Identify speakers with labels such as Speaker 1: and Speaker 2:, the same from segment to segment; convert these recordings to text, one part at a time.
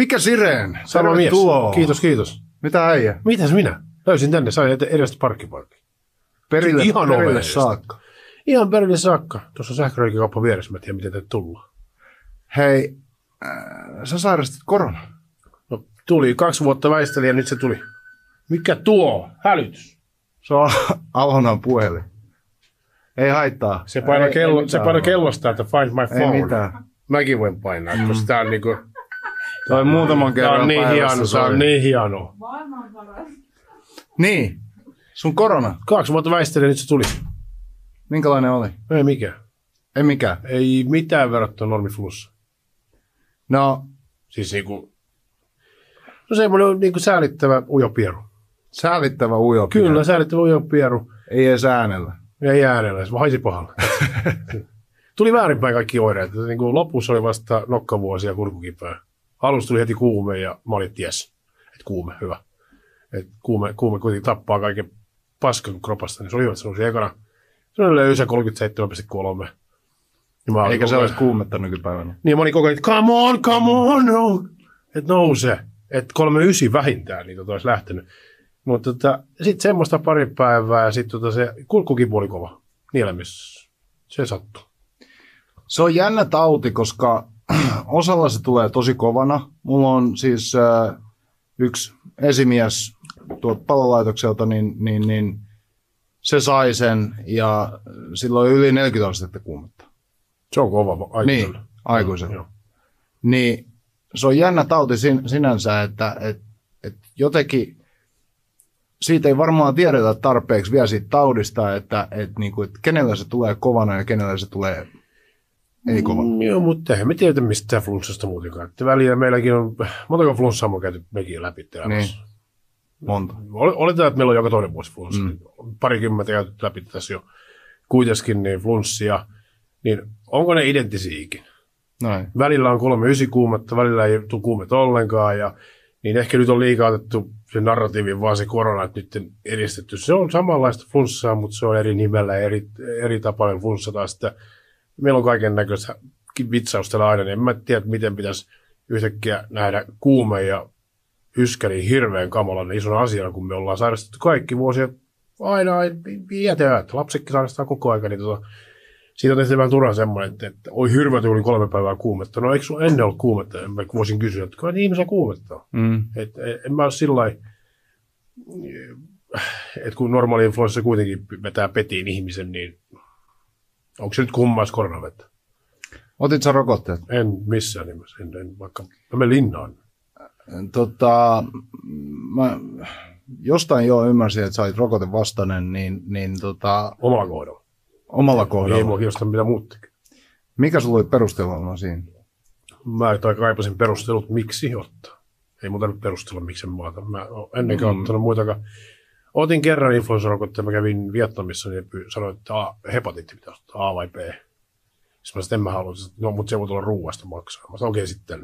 Speaker 1: Mikä Sireen?
Speaker 2: Sama mies.
Speaker 1: Tervetuloa.
Speaker 2: Kiitos, kiitos.
Speaker 1: Mitä äijä?
Speaker 2: Mitäs minä? Löysin tänne, sain edestä parkkipaikki.
Speaker 1: Perille,
Speaker 2: Ihan
Speaker 1: perille saakka.
Speaker 2: Ihan perille saakka. Tuossa on sähköreikikauppa vieressä, mä tiedän miten te tullaan.
Speaker 1: Hei, äh, sä sairastit korona.
Speaker 2: No, tuli kaksi vuotta väisteli ja nyt se tuli. Mikä tuo? Hälytys.
Speaker 1: Se on Alhonan puhelin. Ei haittaa.
Speaker 2: Se painaa,
Speaker 1: Ei-
Speaker 2: kello,
Speaker 1: ei
Speaker 2: se painaa kellosta, että find my
Speaker 1: Ei
Speaker 2: phone.
Speaker 1: mitään.
Speaker 2: Mäkin voin painaa, mm. koska tää on niinku,
Speaker 1: Toi muutaman
Speaker 2: tää
Speaker 1: kerran
Speaker 2: on niin hieno, tää
Speaker 1: soi.
Speaker 2: on niin hieno.
Speaker 3: Maailman paras.
Speaker 1: Niin. Sun korona.
Speaker 2: Kaksi vuotta väisteli ja nyt se tuli.
Speaker 1: Minkälainen oli?
Speaker 2: Ei mikään.
Speaker 1: Ei mikään.
Speaker 2: Ei mitään verrattuna normiflussa.
Speaker 1: No,
Speaker 2: Siis niinku, no semmoinen niinku säälittävä ujopieru.
Speaker 1: säälittävä ujo.
Speaker 2: Kyllä, säälittävä ujopieru.
Speaker 1: Ei edes äänellä.
Speaker 2: Ei äänellä, se haisi pahalle. tuli väärinpäin kaikki oireet. Niin kuin lopussa oli vasta nokkavuosi ja kurkukipää. Alussa tuli heti kuume ja mä olin ties, että kuume, hyvä. Et kuume, kuume kuitenkin tappaa kaiken paskan kropasta, niin se oli hyvä, että se nousi ekana. Se oli löysä 37,3. Ja mä olin
Speaker 1: Eikä se olisi kuumetta nykypäivänä.
Speaker 2: Niin mä olin koko ajan, että come on, come on, no. että nouse. Että 39 vähintään, niin tota olisi lähtenyt. Mutta tota, sitten semmoista pari päivää ja sitten tota se kurkkukipu oli kova nielemissä. Se sattui.
Speaker 1: Se on jännä tauti, koska osalla se tulee tosi kovana. Mulla on siis äh, yksi esimies tuolta palolaitokselta, niin, niin, niin se sai sen ja silloin yli 40 astetta kuumetta.
Speaker 2: Se on kova aikuiselle.
Speaker 1: Niin, aikuiselle.
Speaker 2: Joo.
Speaker 1: Niin se on jännä tauti sin, sinänsä, että et, et jotenkin siitä ei varmaan tiedetä tarpeeksi vielä siitä taudista, että et niinku, et kenellä se tulee kovana ja kenellä se tulee ei kovana.
Speaker 2: Mm, joo, mutta eihän me tiedä mistä flunssasta muutenkaan. Että väliä meilläkin on, montako flunssaa on käyty mekin läpi elämässä.
Speaker 1: Niin. Monta.
Speaker 2: Ol- Oletetaan, että meillä on joka toinen vuosi flunssa. Mm. Parikymmentä käyty läpi tässä jo kuitenkin niin flunssia. Niin onko ne identtisiä ikinä?
Speaker 1: Näin.
Speaker 2: välillä on kolme ysi kuumetta, välillä ei tule kuumetta ollenkaan. Ja, niin ehkä nyt on liikaa otettu se narratiivi, vaan se korona, että nyt edistetty. Se on samanlaista flunssaa, mutta se on eri nimellä, eri, eri tapainen flunssa taas. Että meillä on kaiken näköistä vitsausta aina, niin en mä tiedä, miten pitäisi yhtäkkiä nähdä kuume ja yskäri hirveän kamalan isona asiana, kun me ollaan sairastettu kaikki vuosia aina jäteä, että lapsetkin sairastaa koko ajan, niin tota, siitä on tehty vähän turha semmoinen, että, että oi hirveä tuli kolme päivää kuumetta. No eikö sulla ennen ollut kuumetta? Mä voisin kysyä, että kyllä ihmisiä kuumetta on.
Speaker 1: Mm.
Speaker 2: Et, et, en mä ole sillä että kun normaali influenssa kuitenkin vetää petiin ihmisen, niin onko se nyt kummais koronavettä?
Speaker 1: Otit sä rokotteet?
Speaker 2: En missään nimessä, en, en vaikka, mä menen linnaan.
Speaker 1: Tota, mä jostain jo ymmärsin, että sä olit rokotevastainen, niin, niin tota,
Speaker 2: Omalla kohdalla.
Speaker 1: omalla
Speaker 2: Ei
Speaker 1: kohdalla.
Speaker 2: mua kiinnosta mitä muut tekee.
Speaker 1: Mikä sulla oli perusteluna siinä?
Speaker 2: Mä tai kaipasin perustelut, miksi ottaa. Ei muuta nyt perustella, miksi en mä otan. Mä oon ennenkään
Speaker 1: Mm.
Speaker 2: ottanut muitakaan. Otin kerran influenssarokotteen, mä kävin Vietnamissa, niin sanoin, että A, hepatiitti pitää ottaa, A vai B. Sitten mä sitten en mä halua, että no mutta se voi tulla ruuasta maksaa. Mä sanoin, okei sitten.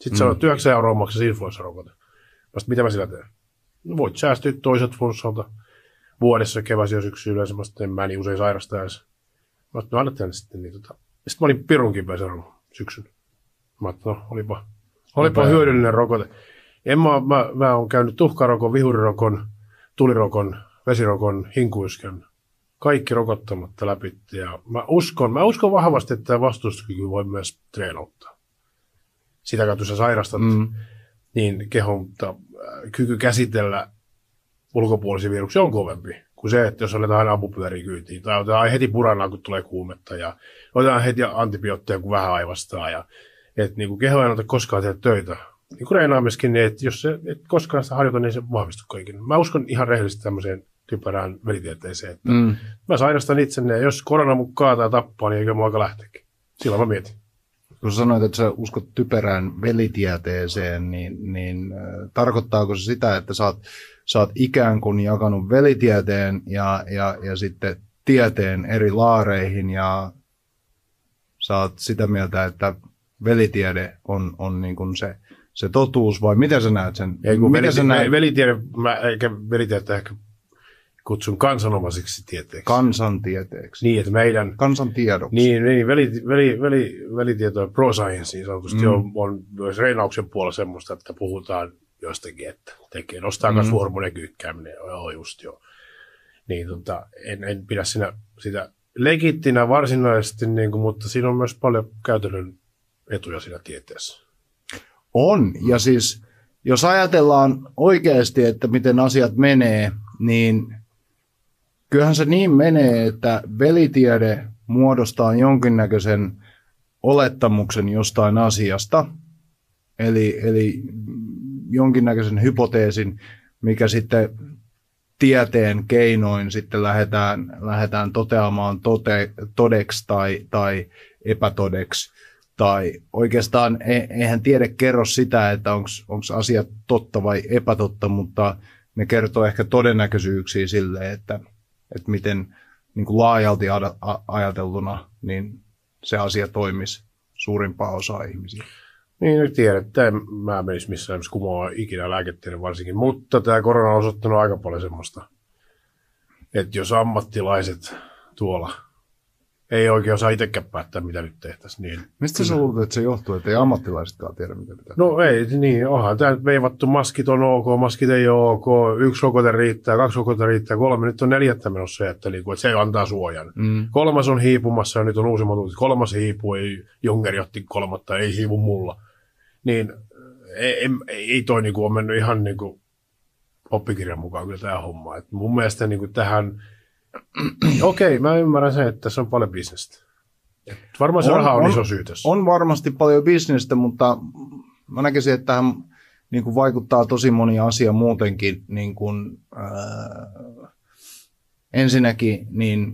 Speaker 2: Sitten mm. sanoin, että 9 euroa maksaa influenssarokote. Mä sanoin, mitä mä sillä teen? No voit säästyä toiset flunssalta vuodessa, keväsi ja syksy yleensä. Mä sanoin, mä en niin usein sairasta edes. Mä sanoin, no anna tänne sitten. Niin tota. Sitten mä olin pirunkin seuraavan syksyn. Mä ajattelin, no olipa, olipa
Speaker 1: Nopea.
Speaker 2: hyödyllinen rokote. En mä, mä, mä oon käynyt tuhkarokon, vihurirokon, tulirokon, vesirokon, hinkuiskön, kaikki rokottamatta läpi. Ja mä uskon, mä uskon vahvasti, että tämä vastustuskyky voi myös treenauttaa. Sitä kautta, sä sairastat, mm. Niin kehon ta- äh, kyky käsitellä ulkopuolisia viruksia on kovempi kuin se, että jos annetaan aina apupyöriä kyytiin. Tai otetaan heti puranaa, kun tulee kuumetta. Ja otetaan heti antibiootteja, kun vähän aivastaa. Ja, että niin kuin keho ei ota koskaan tehdä töitä. Niin kuin reenaamiskin, niin että jos se et koskaan sitä harjoita, niin se vahvistuu kaikille. Mä uskon ihan rehellisesti tämmöiseen typerään velitieteeseen, että mm. Mä sairastan itsenne ja jos korona mun kaataa tappaa, niin eikö mä aika lähteekin. Silloin mä mietin.
Speaker 1: Kun sä sanoit, että sä uskot typerään velitieteeseen, niin, niin äh, tarkoittaako se sitä, että sä oot, sä oot ikään kuin jakanut velitieteen ja, ja, ja sitten tieteen eri laareihin ja sä oot sitä mieltä, että velitiede on, on niin kuin se, se totuus vai miten sä näet sen?
Speaker 2: Ei kun
Speaker 1: miten
Speaker 2: veli,
Speaker 1: sä näet?
Speaker 2: velitiede, mä, eikä velitiedettä ehkä kutsun kansanomaiseksi tieteeksi.
Speaker 1: Kansantieteeksi.
Speaker 2: niin, että meidän
Speaker 1: Kansantiedoksi.
Speaker 2: niin, niin veli, veli, veli, velitieto ja pro science niin sanotusti
Speaker 1: Mm.
Speaker 2: on, on myös reinauksen puolella semmoista, että puhutaan jostakin, että tekee, nostaa
Speaker 1: Mm.
Speaker 2: kasvuhormonen kyykkääminen, joo just joo. Niin tota, en, en pidä siinä, sitä legittinä varsinaisesti, niin kuin, mutta siinä on myös paljon käytännön etuja siinä tieteessä.
Speaker 1: On, ja siis jos ajatellaan oikeasti, että miten asiat menee, niin kyllähän se niin menee, että velitiede muodostaa jonkinnäköisen olettamuksen jostain asiasta, eli, eli jonkinnäköisen hypoteesin, mikä sitten tieteen keinoin sitten lähdetään, lähdetään toteamaan tote, todeksi tai, tai epätodeksi. Tai oikeastaan e- eihän tiede kerro sitä, että onko asiat totta vai epätotta, mutta ne kertoo ehkä todennäköisyyksiä sille, että, että miten niin kuin laajalti ajateltuna niin se asia toimisi suurimpaa osaa ihmisiä.
Speaker 2: Niin, nyt tiedän, että en mä menisi missään kumoa ikinä lääketiede varsinkin, mutta tämä korona on osoittanut aika paljon semmoista, että jos ammattilaiset tuolla ei oikein osaa itsekään päättää, mitä nyt tehtäisiin, niin
Speaker 1: Mistä sä luulet, että se johtuu, että ei ammattilaisetkaan tiedä, mitä pitää
Speaker 2: No ei, niin, onhan tämä veivattu, maskit on ok, maskit ei ole ok, yksi rokote riittää, kaksi rokote riittää, kolme, nyt on neljättä menossa, että, niin kuin, että se antaa suojan.
Speaker 1: Mm.
Speaker 2: Kolmas on hiipumassa ja nyt on uusimmat uutiset. Kolmas hiipuu, ei, Junkeri otti kolmatta, ei hiivu mulla. Niin ei, ei, ei toi niin kuin, ole mennyt ihan niin kuin, oppikirjan mukaan kyllä tämä homma. Et mun mielestä niin kuin, tähän, okei, mä ymmärrän sen, että tässä on paljon bisnestä. Et varmaan se
Speaker 1: On-
Speaker 2: raha on,
Speaker 1: on-
Speaker 2: iso syy tässä.
Speaker 1: On varmasti paljon bisnestä, mutta mä näkisin, että tähän niin kuin vaikuttaa tosi moni asia muutenkin. Niin kuin, ää, ensinnäkin niin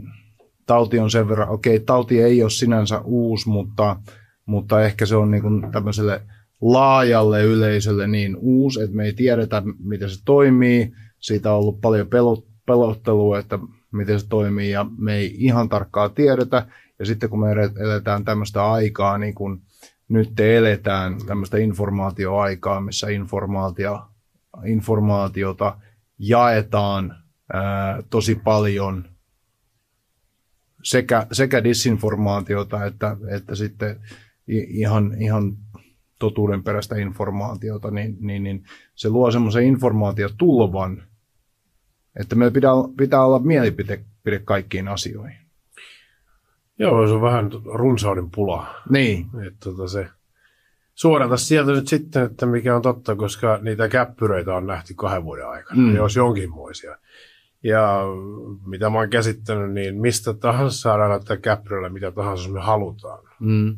Speaker 1: tauti on sen verran, okei, tauti ei ole sinänsä uusi, mutta, mutta ehkä se on niin kuin tämmöiselle laajalle yleisölle niin uusi, että me ei tiedetä, miten se toimii. Siitä on ollut paljon pelo- pelottelua, että miten se toimii, ja me ei ihan tarkkaan tiedetä. Ja sitten kun me ele- eletään tämmöistä aikaa, niin kuin nyt eletään tämmöistä informaatioaikaa, missä informaatio, informaatiota jaetaan ää, tosi paljon sekä, sekä disinformaatiota että, että sitten ihan, ihan totuudenperäistä informaatiota, niin, niin, niin se luo semmoisen informaatiotulvan, että meillä pitää, pitää olla mielipide pide kaikkiin asioihin.
Speaker 2: Joo, se on vähän runsauden pula.
Speaker 1: Niin,
Speaker 2: Että tota se, suorata sieltä nyt sitten, että mikä on totta, koska niitä käppyröitä on nähty kahden vuoden aikana.
Speaker 1: Mm.
Speaker 2: Mm. Jos jonkinmoisia. Ja mitä mä oon käsittänyt, niin mistä tahansa saadaan näyttää käppyröillä mitä tahansa jos me halutaan.
Speaker 1: mm,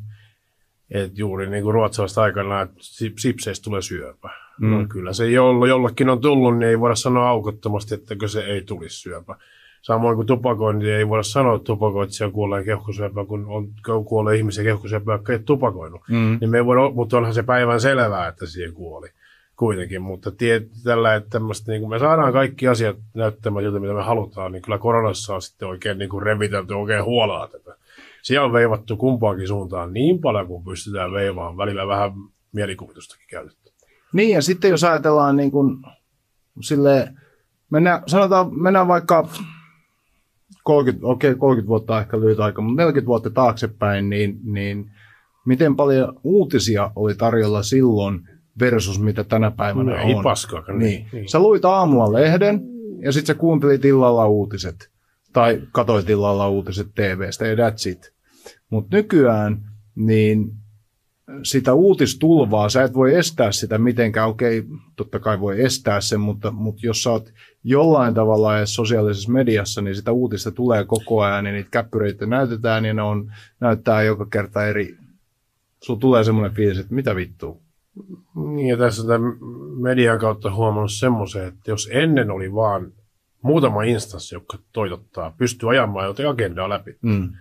Speaker 2: Et juuri niin kuin ruotsalaiset aikanaan, että sip- sipseistä tulee syöpä.
Speaker 1: Mm.
Speaker 2: Mm. No, kyllä se jolla, jollakin on tullut, niin ei voida sanoa aukottomasti, että se ei tulisi syöpä. Samoin kuin tupakointi, ei voida sanoa, että tupakoitsija kuolee keuhkosyöpää, kun on kuolee ihmisiä keuhkosyöpää, jotka ei tupakoinut.
Speaker 1: mm,
Speaker 2: Niin me ei voida, mutta onhan se päivän selvää, että siihen kuoli kuitenkin. Mutta tie, tällä, että tämmöistä, niin kun me saadaan kaikki asiat näyttämään siltä, mitä me halutaan, niin kyllä koronassa on sitten oikein niin kuin revitelty oikein huolella tätä. Siellä on veivattu kumpaankin suuntaan niin paljon, kuin pystytään veivaamaan. Välillä vähän mielikuvitustakin käytetty.
Speaker 1: Niin, ja sitten jos ajatellaan niin kuin, sille, mennään, sanotaan, mennään vaikka 30, okei, okay, 30 vuotta ehkä lyhyt aika, mutta 40 vuotta taaksepäin, niin, niin miten paljon uutisia oli tarjolla silloin versus mitä tänä päivänä
Speaker 2: No, ei
Speaker 1: on?
Speaker 2: paskaakaan.
Speaker 1: Niin. niin. Sä luit aamulla lehden ja sitten sä kuuntelit illalla uutiset. Tai katoit illalla uutiset TVstä ja that's it. Mutta nykyään niin sitä uutistulvaa, sä et voi estää sitä mitenkään. Okei, totta kai voi estää sen, mutta, mutta jos sä oot jollain tavalla edes sosiaalisessa mediassa, niin sitä uutista tulee koko ajan ja niitä käppyreitä näytetään ja ne on, näyttää joka kerta eri. Sulla tulee semmoinen fiilis, että mitä vittua.
Speaker 2: Niin, ja tässä tämän median kautta huomannut semmoisen, että jos ennen oli vaan muutama instanssi, joka toitottaa, pystyy ajamaan jotain agendaa läpi.
Speaker 1: Mm.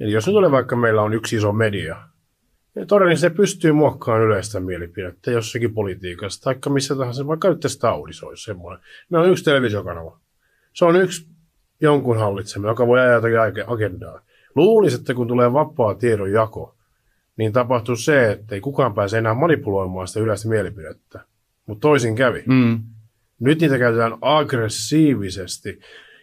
Speaker 2: Eli jos nyt oli vaikka meillä on yksi iso media, todennäköisesti se pystyy muokkaamaan yleistä mielipidettä jossakin politiikassa, tai missä tahansa, vaikka nyt tässä taudissa olisi semmoinen. Meillä on yksi televisiokanava. Se on yksi jonkun hallitsema, joka voi ajaa jotakin age- agendaa. Luulisi, että kun tulee vapaa tiedon jako, niin tapahtuu se, että ei kukaan pääse enää manipuloimaan sitä yleistä mielipidettä. Mutta toisin kävi.
Speaker 1: Mm.
Speaker 2: Nyt niitä käytetään aggressiivisesti.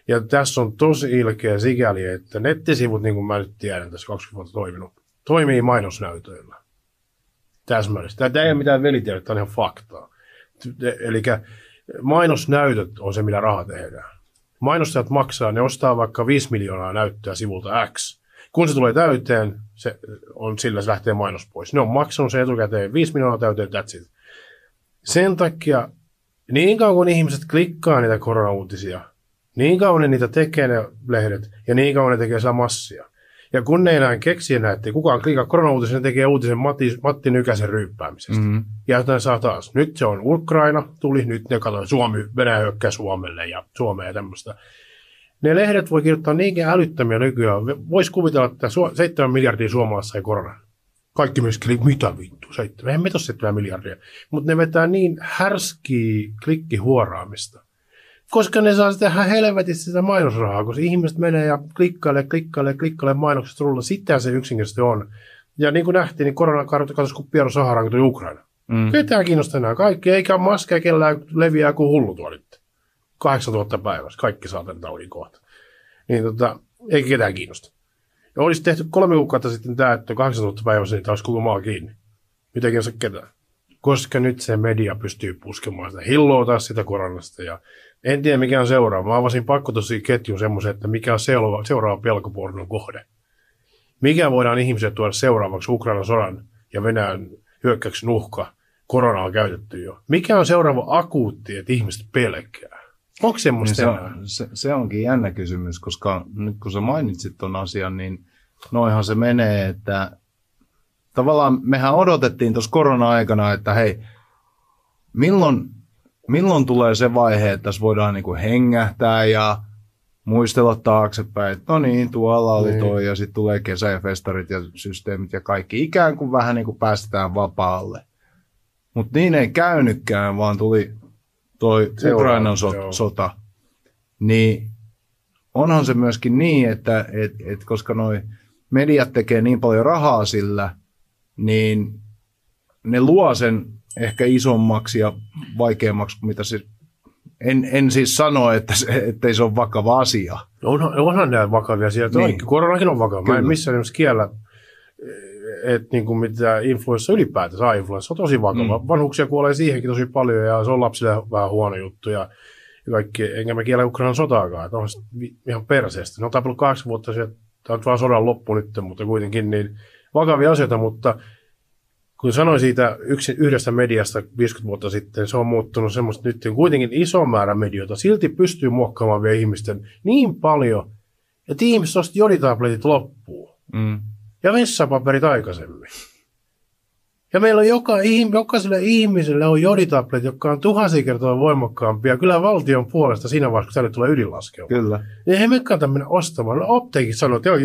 Speaker 2: Ja tässä on tosi ilkeä sikäli, että nettisivut, niin kuin mä nyt tiedän, tässä 20 vuotta toiminut, toimii mainosnäytöillä. Täsmällisesti. Tämä ei ole mitään velitiedettä, tämä on ihan faktaa. Eli mainosnäytöt on se, millä raha tehdään. Mainostajat maksaa, ne ostaa vaikka 5 miljoonaa näyttöä sivulta X. Kun se tulee täyteen, se on, sillä se lähtee mainos pois. Ne on maksanut se etukäteen 5 miljoonaa täyteen, that's it. Sen takia, niin kauan kun ihmiset klikkaa niitä koronauutisia, niin kauan ne niitä tekee ne lehdet, ja niin kauan ne tekee sitä massia. Ja kun ne ei enää keksi enää, että kukaan klikaa koronauutisen, ne tekee uutisen Matti, Matti Nykäsen ryyppäämisestä. Mm-hmm. Ja jotain saa taas. Nyt se on Ukraina, tuli, nyt ne katsoi Suomi, Venäjä hyökkää Suomelle ja Suomeen ja tämmöistä. Ne lehdet voi kirjoittaa niinkin älyttömiä nykyään. Voisi kuvitella, että 7 miljardia suomalaista sai koronan. Kaikki myös klik, mitä vittu, 7. Eihän me 7 miljardia. Mutta ne vetää niin härskiä klikkihuoraamista koska ne saa sitä ihan helvetisti sitä mainosrahaa, koska ihmiset menee ja klikkailee, klikkailee, klikkailee mainokset rulla. Sitten se yksinkertaisesti on. Ja niin kuin nähtiin, niin koronakartta katsoisi kuin Piero Saharan, kun Ukraina. Mm. Ketään kiinnostaa enää kaikki, eikä maskeja kellään leviää kuin hullu tuo nyt. 8000 päivässä, kaikki saa tämän taudin kohta. Niin tota, eikä ketään kiinnosta. Ja olisi tehty kolme kuukautta sitten tämä, että 8000 päivässä, niin taas koko maa kiinni. Mitä kiinnostaa ketään. Koska nyt se media pystyy puskemaan sitä hilloa taas sitä koronasta ja en tiedä, mikä on seuraava. Mä avasin pakko tosi ketjun semmoisen, että mikä on seuraava, seuraava pelkopornon kohde. Mikä voidaan ihmiset tuoda seuraavaksi Ukrainan sodan ja Venäjän hyökkäyksen uhka? Korona on käytetty jo. Mikä on seuraava akuutti, että ihmiset pelkää? Onko semmoista
Speaker 1: niin se, on, se, se onkin jännä kysymys, koska nyt kun sä mainitsit ton asian, niin noihan se menee, että tavallaan mehän odotettiin tuossa korona-aikana, että hei, milloin milloin tulee se vaihe, että tässä voidaan niin kuin hengähtää ja muistella taaksepäin, että no niin, tuolla oli niin. toi, ja sitten tulee kesä ja festarit ja systeemit ja kaikki, ikään kuin vähän niin kuin päästetään vapaalle. Mutta niin ei käynytkään, vaan tuli toi Ukrainan so- sota. Niin onhan se myöskin niin, että et, et koska noi mediat tekee niin paljon rahaa sillä, niin ne luo sen ehkä isommaksi ja vaikeammaksi kuin mitä se en, en siis sano, että se, ettei se ole vakava asia.
Speaker 2: On, onhan nämä vakavia asioita. Niin. Koronakin on vakava. Kyllä. Mä en missään nimessä kiellä, että niin kuin mitä influenssa ylipäätänsä, influenssa on tosi vakava. Mm. Vanhuksia kuolee siihenkin tosi paljon ja se on lapsille vähän huono juttu. Ja, kaikki, enkä mä kiellä Ukrainan sotaakaan. Että on ihan perseestä. Ne on tapellut kahdeksan vuotta sieltä, tämä on vaan sodan loppu nyt, mutta kuitenkin niin vakavia asioita, mutta kun sanoin siitä yksi, yhdestä mediasta 50 vuotta sitten, se on muuttunut semmoista nyt kuitenkin iso määrä medioita. Silti pystyy muokkaamaan vielä ihmisten niin paljon, että ihmiset osti joditabletit loppuun. Mm. Ja vessapaperit aikaisemmin. Ja meillä on joka, jokaiselle ihmiselle on joditablet, joka on tuhansia kertaa voimakkaampia. Kyllä valtion puolesta siinä vaiheessa, kun tänne tulee ydinlaskeuma.
Speaker 1: Kyllä.
Speaker 2: Niin ei me kannata mennä ostamaan. No sanoo, että joo,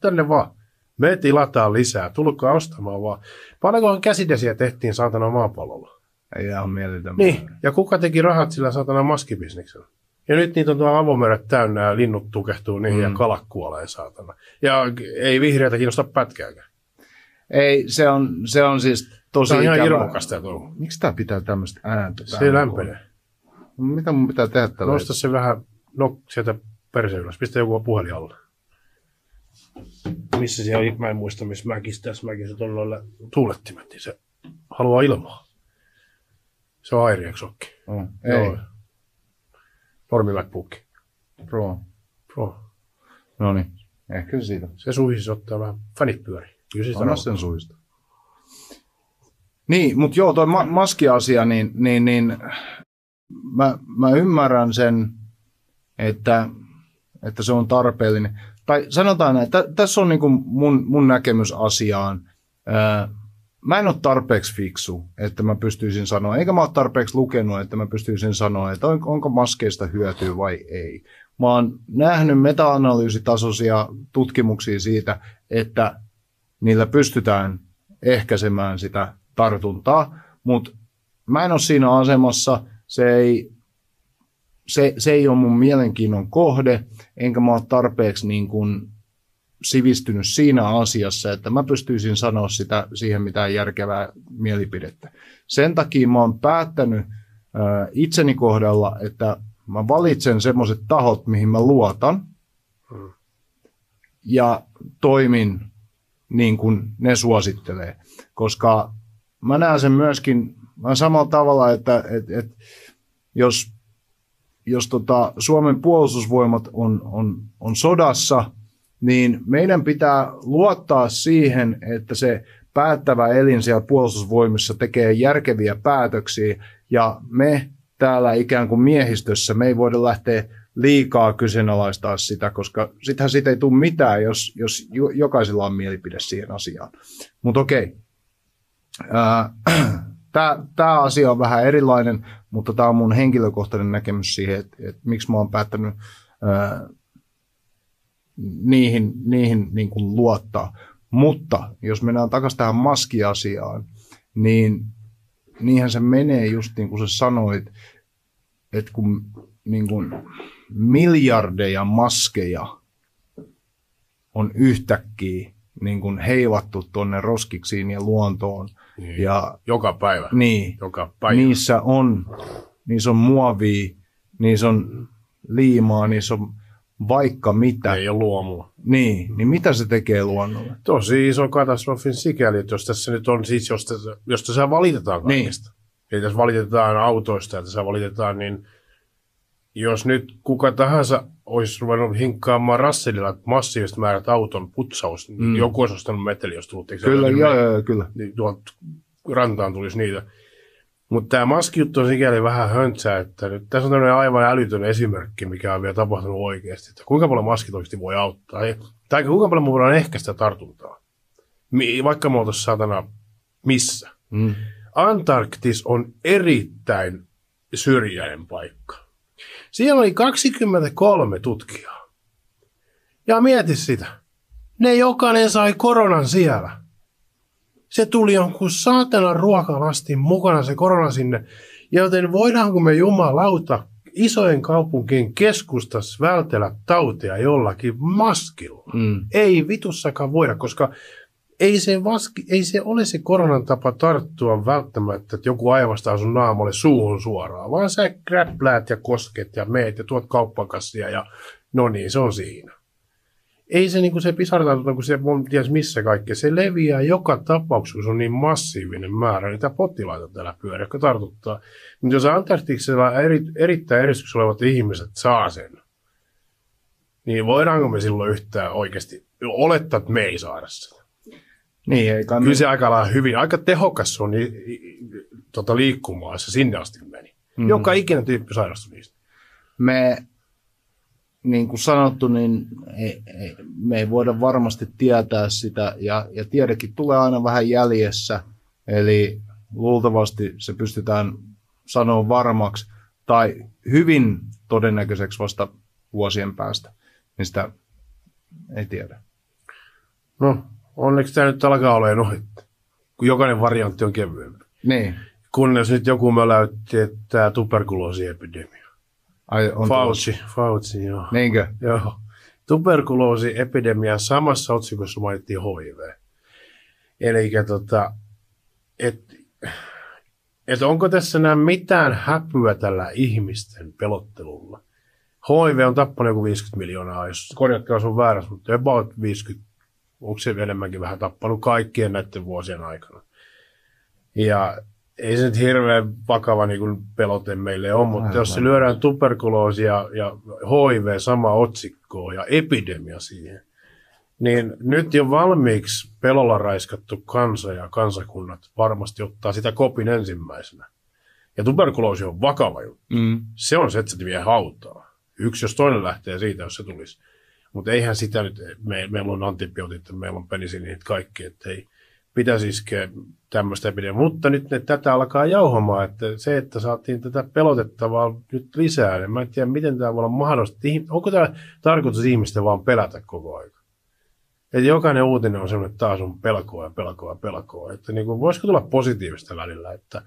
Speaker 2: tänne vaan. Me tilataan lisää, tulkaa ostamaan vaan. Paljonko käsidesiä tehtiin saatana maapallolla?
Speaker 1: Ei ihan mieletön.
Speaker 2: Niin, ja kuka teki rahat sillä saatana maskibisneksellä? Ja nyt niitä on tuolla avomeret täynnä ja linnut tukehtuu niihin mm. ja kalat kuolee saatana. Ja ei vihreätä kiinnosta pätkääkään.
Speaker 1: Ei, se on, se on siis tosi
Speaker 2: Tämä on ihan irvokasta tuo.
Speaker 1: Miksi tämä pitää tämmöistä ääntä?
Speaker 2: Se lämpenee.
Speaker 1: Mitä mun pitää tehdä tällä?
Speaker 2: Nosta se vähän no, sieltä perseen ylös. Pistä joku puhelin alle missä se oli, mä en muista, missä mäkissä tässä mäkissä on noilla tuulettimet, niin se haluaa ilmaa. Se on Airiaksokki.
Speaker 1: Oh, ei. Joo.
Speaker 2: Normi MacBook.
Speaker 1: Pro.
Speaker 2: Pro.
Speaker 1: No niin, ehkä se siitä.
Speaker 2: Se suhisisi ottaa vähän fanit pyöri.
Speaker 1: Anna sen suhista. Niin, mutta joo, tuo ma- maskiasia, niin, niin, niin mä, mä ymmärrän sen, että, että se on tarpeellinen tai sanotaan näin, että tässä on niin kuin mun, mun näkemys asiaan. mä en ole tarpeeksi fiksu, että mä pystyisin sanoa, eikä mä ole tarpeeksi lukenut, että mä pystyisin sanoa, että on, onko maskeista hyötyä vai ei. Mä oon nähnyt meta-analyysitasoisia tutkimuksia siitä, että niillä pystytään ehkäisemään sitä tartuntaa, mutta mä en ole siinä asemassa, se ei se, se ei ole mun mielenkiinnon kohde, enkä mä ole tarpeeksi niin kuin sivistynyt siinä asiassa, että mä pystyisin sanoa sitä siihen mitään järkevää mielipidettä. Sen takia mä oon päättänyt itseni kohdalla, että mä valitsen semmoiset tahot, mihin mä luotan,
Speaker 2: Mm.
Speaker 1: ja toimin niin kuin ne suosittelee. Koska mä näen sen myöskin mä samalla tavalla, että et, et, jos, jos tota Suomen puolustusvoimat on, on, on sodassa, niin meidän pitää luottaa siihen, että se päättävä elin siellä puolustusvoimissa tekee järkeviä päätöksiä, ja me täällä ikään kuin miehistössä, me ei voida lähteä liikaa kyseenalaistaa sitä, koska sittenhän siitä ei tule mitään, jos, jos jokaisella on mielipide siihen asiaan. Mutta okei, tämä asia on vähän erilainen, mutta tämä on mun henkilökohtainen näkemys siihen, että, että miksi mä oon päättänyt ää, niihin, niihin niin kuin luottaa. Mutta jos mennään takaisin tähän maskiasiaan, niin niinhän se menee just niin kuin sä sanoit, että kun niin kuin miljardeja maskeja on yhtäkkiä niin kuin heivattu tuonne roskiksiin ja luontoon.
Speaker 2: Niin.
Speaker 1: Ja,
Speaker 2: Joka päivä.
Speaker 1: niin,
Speaker 2: Joka päivä.
Speaker 1: niissä on, niissä on muovia, niissä on liimaa, niissä on vaikka mitä.
Speaker 2: Ei ole luomua.
Speaker 1: Niin, niin mitä se tekee luonnolle?
Speaker 2: Tosi iso katastrofin sikäli, että jos tässä nyt on siis, jos tässä, jos tässä valitetaan
Speaker 1: Niin.
Speaker 2: kaikesta. Eli tässä valitetaan autoista ja tässä valitetaan, niin jos nyt kuka tahansa olisi ruvennut hinkkaamaan rasselilla massiiviset määrät auton putsaus, niin
Speaker 1: Mm.
Speaker 2: joku olisi ostanut meteliä, jos tullut.
Speaker 1: Kyllä,
Speaker 2: ole?
Speaker 1: joo, joo, kyllä.
Speaker 2: niin tuolta rantaan tulisi niitä. Mutta tämä maskijuttu on sikäli vähän höntsää, että nyt tässä on tämmöinen aivan älytön esimerkki, mikä on vielä tapahtunut oikeasti. Että kuinka paljon maskit oikeasti voi auttaa, tai, kuinka paljon me voidaan ehkäistä tartuntaa. Vaikka me oltaisiin saatana missä.
Speaker 1: Mm.
Speaker 2: Antarktis on erittäin syrjäinen paikka. Siellä oli 23 tutkijaa. Ja mieti sitä. Ne jokainen sai koronan siellä. Se tuli jonkun saatanan ruokalastin mukana se korona sinne. Joten voidaanko me jumalauta isojen kaupunkien keskustassa vältellä tautia jollakin maskilla?
Speaker 1: Mm.
Speaker 2: Ei vitussakaan voida, koska ei se, vaski, ei se ole se koronan tapa tarttua välttämättä, että joku aivastaa sun naamalle suuhun suoraan, vaan sä kräpläät ja kosket ja meet ja tuot kauppakassia ja no niin, se on siinä. Ei se, niin kuin se pisaratartunta, kun se on ties missä kaikkea, se leviää joka tapauksessa, kun se on niin massiivinen määrä niitä potilaita täällä pyörii, jotka tartuttaa. Mutta jos Antarktiksella eri, erittäin eristyksessä olevat ihmiset saa sen, niin voidaanko me silloin yhtään oikeasti olettaa, että me ei saada sitä?
Speaker 1: Niin, ei kannata.
Speaker 2: Kyllä se aika lailla hyvin, aika tehokas i, i, tota liikkumaan, se sinne asti meni. Mm. Joka ikinen tyyppi sairastui niistä.
Speaker 1: me, niin kuin sanottu, niin ei, ei, me ei voida varmasti tietää sitä, ja, ja tiedekin tulee aina vähän jäljessä, eli luultavasti se pystytään sanoa varmaksi, tai hyvin todennäköiseksi vasta vuosien päästä, niin sitä ei tiedä.
Speaker 2: No, onneksi tämä nyt alkaa olemaan ohi, kun jokainen variantti on kevyempi.
Speaker 1: Niin,
Speaker 2: Kunnes nyt joku möläytti, että tämä tuberkuloosiepidemia.
Speaker 1: ai on.
Speaker 2: Fauci, Fauci, joo.
Speaker 1: Niinkö?
Speaker 2: Joo. Tuberkuloosiepidemian samassa otsikossa mainittiin HIV. Eli tota, että et onko tässä enää mitään häpyä tällä ihmisten pelottelulla? HIV on tappanut joku 50 miljoonaa, jos korjatkaa sun väärässä, mutta about 50, onko se enemmänkin vähän tappanut kaikkien näiden vuosien aikana. Ja ei se nyt hirveän vakava niin kuin pelote meille ole, mutta
Speaker 1: Aivan.
Speaker 2: jos se lyödään tuberkuloosi ja, ja HIV sama otsikkoon ja epidemia siihen, niin nyt jo valmiiksi pelolla raiskattu kansa ja kansakunnat varmasti ottaa sitä kopin ensimmäisenä. Ja tuberkuloosi on vakava juttu.
Speaker 1: Mm.
Speaker 2: Se on se, että se vie hautaa. Yksi, jos toinen lähtee siitä, jos se tulisi. Mutta eihän sitä nyt, me, meillä on antibiootit, meillä on penisinit kaikki, että ei pitäisi iskeä tämmöistä epidemiaa. Mutta nyt ne tätä alkaa jauhamaan, että se, että saatiin tätä pelotettavaa nyt lisää, niin mä en tiedä, miten tämä voi olla mahdollista. Onko tämä tarkoitus ihmisten vaan pelätä koko ajan? Että jokainen uutinen on semmoinen, että taas on pelkoa ja pelkoa ja pelkoa. Että niin kuin, voisiko tulla positiivista välillä, että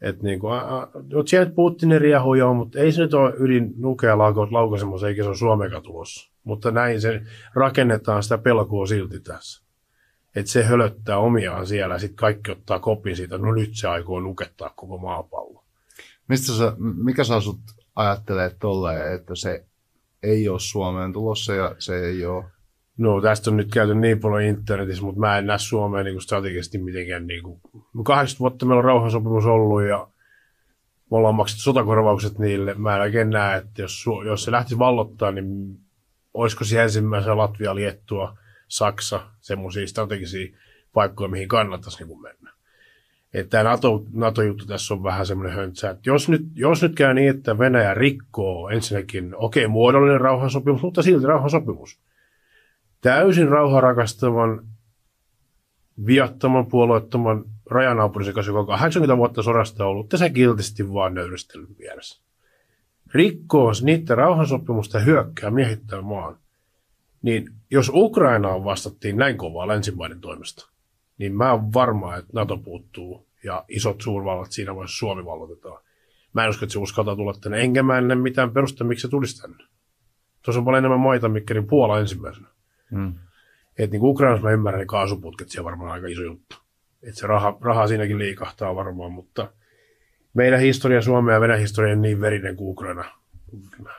Speaker 2: että niin kuin, a, a, siellä Putinin joo, mutta ei se nyt ole ydin nukea laukaisemassa, eikä se ole Suomeka tulossa. Mutta näin se rakennetaan sitä pelkoa silti tässä. Että se hölöttää omiaan siellä sitten kaikki ottaa kopin siitä, no nyt se aikoo nukettaa koko maapallo.
Speaker 1: Mistä sä, mikä sä asut ajattelee tolleen, että se ei ole Suomeen tulossa ja se ei ole
Speaker 2: No tästä on nyt käyty niin paljon internetissä, mutta mä en näe Suomeen niin strategisesti mitenkään. Niin kuin, 80 vuotta meillä on rauhansopimus ollut ja me ollaan maksettu sotakorvaukset niille. Mä en oikein näe, että jos, jos se lähtisi vallottaa, niin olisiko se ensimmäisenä Latvia, Liettua, Saksa, semmoisia strategisia paikkoja, mihin kannattaisi niin mennä. Että tämä NATO, NATO-juttu tässä on vähän semmoinen höntsä, että jos nyt, jos nyt käy niin, että Venäjä rikkoo ensinnäkin, okei, okay, muodollinen rauhansopimus, mutta silti rauhansopimus. Täysin rauharakastavan, viattoman, puolueettoman rajanaapurisen kanssa, joka on 80 vuotta sodasta ollut, tässä kiltisti vaan nöyristelyn vieressä. Rikkoo niiden rauhansopimusta hyökkää miehittää maan. Niin jos Ukrainaan vastattiin näin kovaa länsimaiden toimesta, niin mä oon varma, että NATO puuttuu ja isot suurvallat siinä vaiheessa Suomi vallotetaan. Mä en usko, että se uskaltaa tulla tänne, enkä mä en mitään perusta, miksi se tulisi tänne. Tuossa on paljon enemmän maita, mikä niin Puola ensimmäisenä. Hmm. Että niin Ukrainassa mä ymmärrän ne kaasuputket, se on varmaan aika iso juttu. Että se raha, raha siinäkin liikahtaa varmaan, mutta meidän historia, Suomen ja Venäjän historia on niin verinen kuin Ukraina.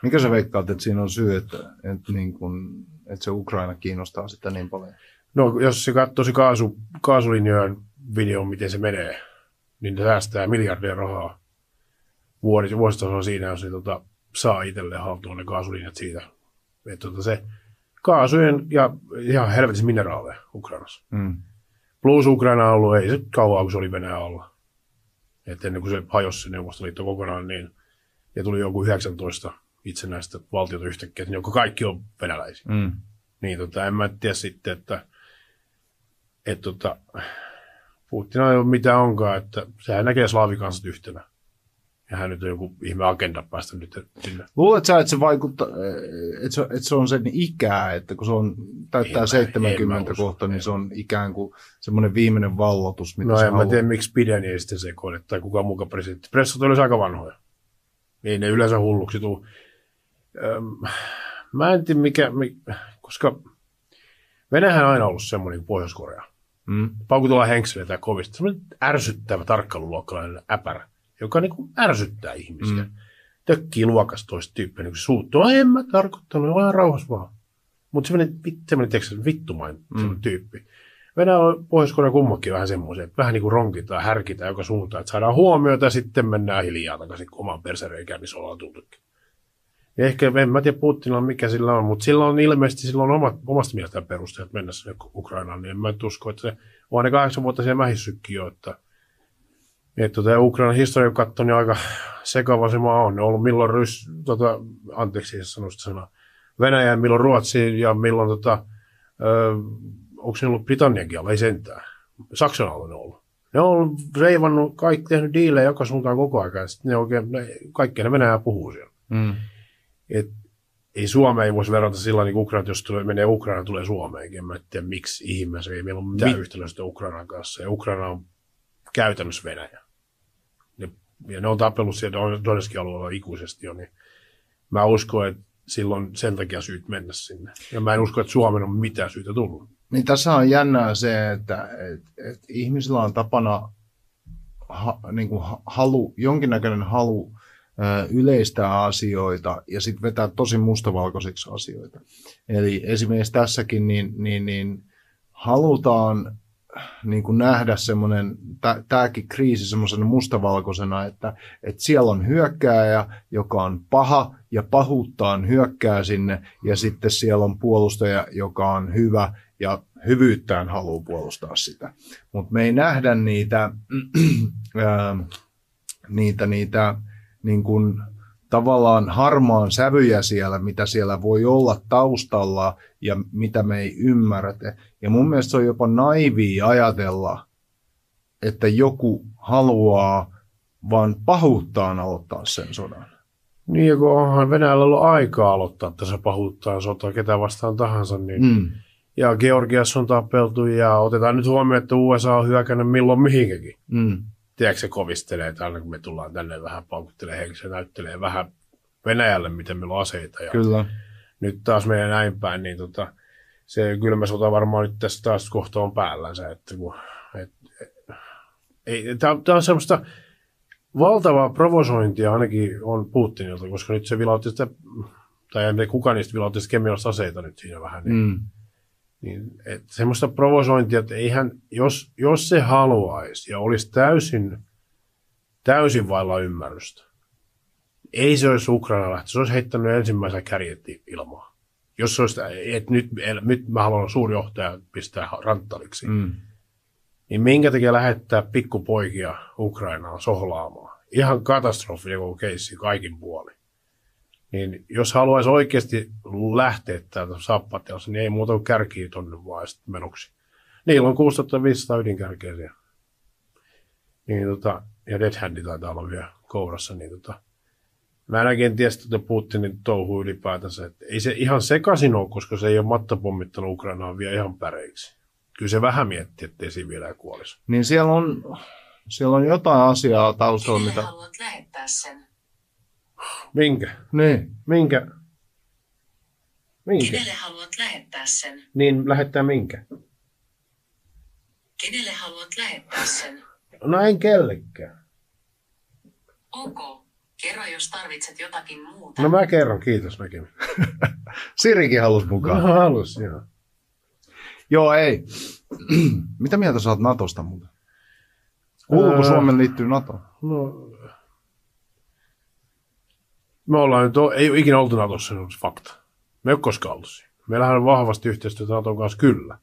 Speaker 1: Mikä sä veikkaat, että siinä on syy, että, että, niin kun, että se Ukraina kiinnostaa sitä niin paljon?
Speaker 2: No, jos se katsoisi kaasu, kaasulinjojen videon, miten se menee, niin ne säästää miljardia rahaa vuosi, vuositasolla siinä, jos ne tota, saa itselleen haltuun ne kaasulinjat siitä. Että tota, se kaasujen ja ihan helvetissä mineraaleja Ukrainassa. Mm. Plus Ukraina on ollut, ei se kauan, kun se oli Venäjä alla. Että ennen kuin se hajosi se Neuvostoliitto kokonaan, niin ja tuli joku 19 itsenäistä valtiota yhtäkkiä, joka kaikki on venäläisiä. Mm. Niin tota, en mä tiedä sitten, että että tota, Putin ei ole mitään onkaan, että sehän näkee slaavikansat yhtenä. Ja hän nyt on joku ihme agenda päästä nyt sinne.
Speaker 1: Luuletko sä, että se vaikuttaa, että se, että se on sen ikää, että kun se on, täyttää en 70 en kohta, niin se on ikään kuin semmoinen viimeinen vallotus.
Speaker 2: Mitä no en haluaa. mä tiedä, miksi Biden ei sitten sekoile, tai kuka muka presidentti. Pressat olisi aika vanhoja. Ei ne yleensä hulluksi tule. Öm, mä en tiedä mikä, koska Venäjähän on aina ollut semmoinen kuin Pohjois-Korea. Mm. Paukutella henkseleitä kovista. Semmoinen ärsyttävä tarkkailuluokkalainen äpärä, joka niin kuin ärsyttää ihmisiä. Mm. Tökkii luokasta toista tyyppiä, niin suuttuu. En mä tarkoittanut, ole rauhassa vaan. Mutta semmoinen, semmoinen tiedätkö, vittumain mm. tyyppi. Venäjä on pohjois kummakin vähän semmoisia, että vähän niin kuin ronkitaan, härkitään joka suuntaan, että saadaan huomiota ja sitten mennään hiljaa takaisin omaan persereikään, missä ollaan tultukin. Ja ehkä, en mä tiedä Putinilla mikä sillä on, mutta sillä on ilmeisesti sillä on omat, omasta mielestään perusteet mennä sinne Ukrainaan, niin en mä usko, että se on ne kahdeksan vuotta siellä mähissykki jo, että, että tota, Ukrainan historia katto, niin aika sekava se maa on. Ne on ollut milloin Rys, tota, anteeksi sanoa sitä sanaa, Venäjä, milloin Ruotsi ja milloin tota, ö, onko ne ollut Britanniankin ei sentään. Saksan alla ne on ollut. Ne on reivannut, kaikki tehnyt diilejä joka suuntaan koko ajan, ja sitten ne oikein, ne, kaikkea ne Venäjää puhuu siellä. Mm et ei Suomea ei voisi verrata sillä niin Ukraina, jos tulee, menee Ukraina, tulee Suomeenkin. En mä tiedä, miksi ihmeessä. Ei meillä ole mitään Mi- yhtäläistä Ukrainan kanssa. Ja Ukraina on käytännössä Venäjä. Ja ne on tapellut siellä Donetskin alueella ikuisesti jo, niin mä uskon, että silloin sen takia syyt mennä sinne. Ja mä en usko, että Suomen on mitään syytä tullut.
Speaker 1: Niin tässä on jännää se, että, että, että ihmisillä on tapana ha, niin kuin halu, jonkinnäköinen halu yleistää asioita ja sitten vetää tosi mustavalkoisiksi asioita. Eli esimerkiksi tässäkin niin, niin, niin halutaan niin kuin nähdä semmoinen, tämäkin kriisi semmoisena mustavalkoisena, että, että siellä on hyökkääjä, joka on paha ja pahuuttaan hyökkää sinne, ja sitten siellä on puolustaja, joka on hyvä ja hyvyyttään haluaa puolustaa sitä. Mutta me ei nähdä niitä, niitä, niitä niin kuin tavallaan harmaan sävyjä siellä, mitä siellä voi olla taustalla ja mitä me ei ymmärrä. Ja mun mielestä se on jopa naivi ajatella, että joku haluaa vaan pahuuttaan aloittaa sen sodan.
Speaker 2: Niin, kun onhan Venäjällä ollut aikaa aloittaa tässä pahuuttaan sotaa, ketä vastaan tahansa, niin mm. ja Georgiassa on tapeltu, ja otetaan nyt huomioon, että USA on hyökännyt milloin mihinkäkin. Mm tiedätkö, se kovistelee, että aina kun me tullaan tänne vähän paukuttelee henkiä, näyttelee vähän Venäjälle, miten meillä on aseita. Ja
Speaker 1: Kyllä.
Speaker 2: Nyt taas meidän näin päin, niin tota, se kylmä sota varmaan nyt tässä taas kohta on päällänsä. Että kun, et, et, ei, tämä on semmoista, valtavaa provosointia ainakin on Putinilta, koska nyt se vilautti sitä, tai en tiedä kuka niistä vilautti sitä kemiallista aseita nyt siinä vähän. Niin,
Speaker 1: Mm.
Speaker 2: Niin, et semmoista provosointia, että eihän, jos, jos se haluaisi ja olisi täysin, täysin vailla ymmärrystä, ei se olisi Ukraina lähtö, se olisi heittänyt ensimmäisen kärjetti ilmaa. Jos se olisi, että nyt, nyt mä haluan suurjohtaja pistää ranttaliksi,
Speaker 1: Mm.
Speaker 2: niin minkä takia lähettää pikkupoikia Ukrainaan sohlaamaan? Ihan katastrofi joku keissi kaikin puolin. Niin jos haluaisi oikeasti lähteä täältä sappatelsa, niin ei muuta kuin kärkiä tonne vaan sitten menoksi. Niillä on 6500 ydinkärkeä siellä. Niin tota, ja Dead Handi taitaa olla vielä kourassa, niin tota, Mä en oikein tiedä sitä Putinin touhu ylipäätänsä. Että ei se ihan sekaisin ole, koska se ei ole mattopommittanut Ukrainaa vielä ihan päreiksi. Kyllä se vähän mietti, ettei siinä vielä kuolisi.
Speaker 1: Niin siellä on, siellä on jotain asiaa taustalla, mitä...
Speaker 3: haluat lähettää sen?
Speaker 2: Minkä?
Speaker 1: Niin.
Speaker 2: Minkä? Minkä?
Speaker 3: Kenelle haluat lähettää sen?
Speaker 2: Niin lähettää minkä?
Speaker 3: Kenelle haluat lähettää sen?
Speaker 2: No en kellekään.
Speaker 3: Ok. Kerro, jos tarvitset jotakin muuta.
Speaker 2: No mä kerron, kiitos näkemiin.
Speaker 1: Sirikin halusi mukaan.
Speaker 2: No halus, joo.
Speaker 1: Joo, ei. Mitä mieltä sä oot Natosta muuten? Kuuluuko
Speaker 2: Öö.
Speaker 1: Suomen liittyy NATOon?
Speaker 2: No, me ollaan nyt, ei ole ikinä oltu Natossa, se on fakta. Me ei ole koskaan oltu siinä. Meillähän on vahvasti yhteistyötä Naton kanssa kyllä.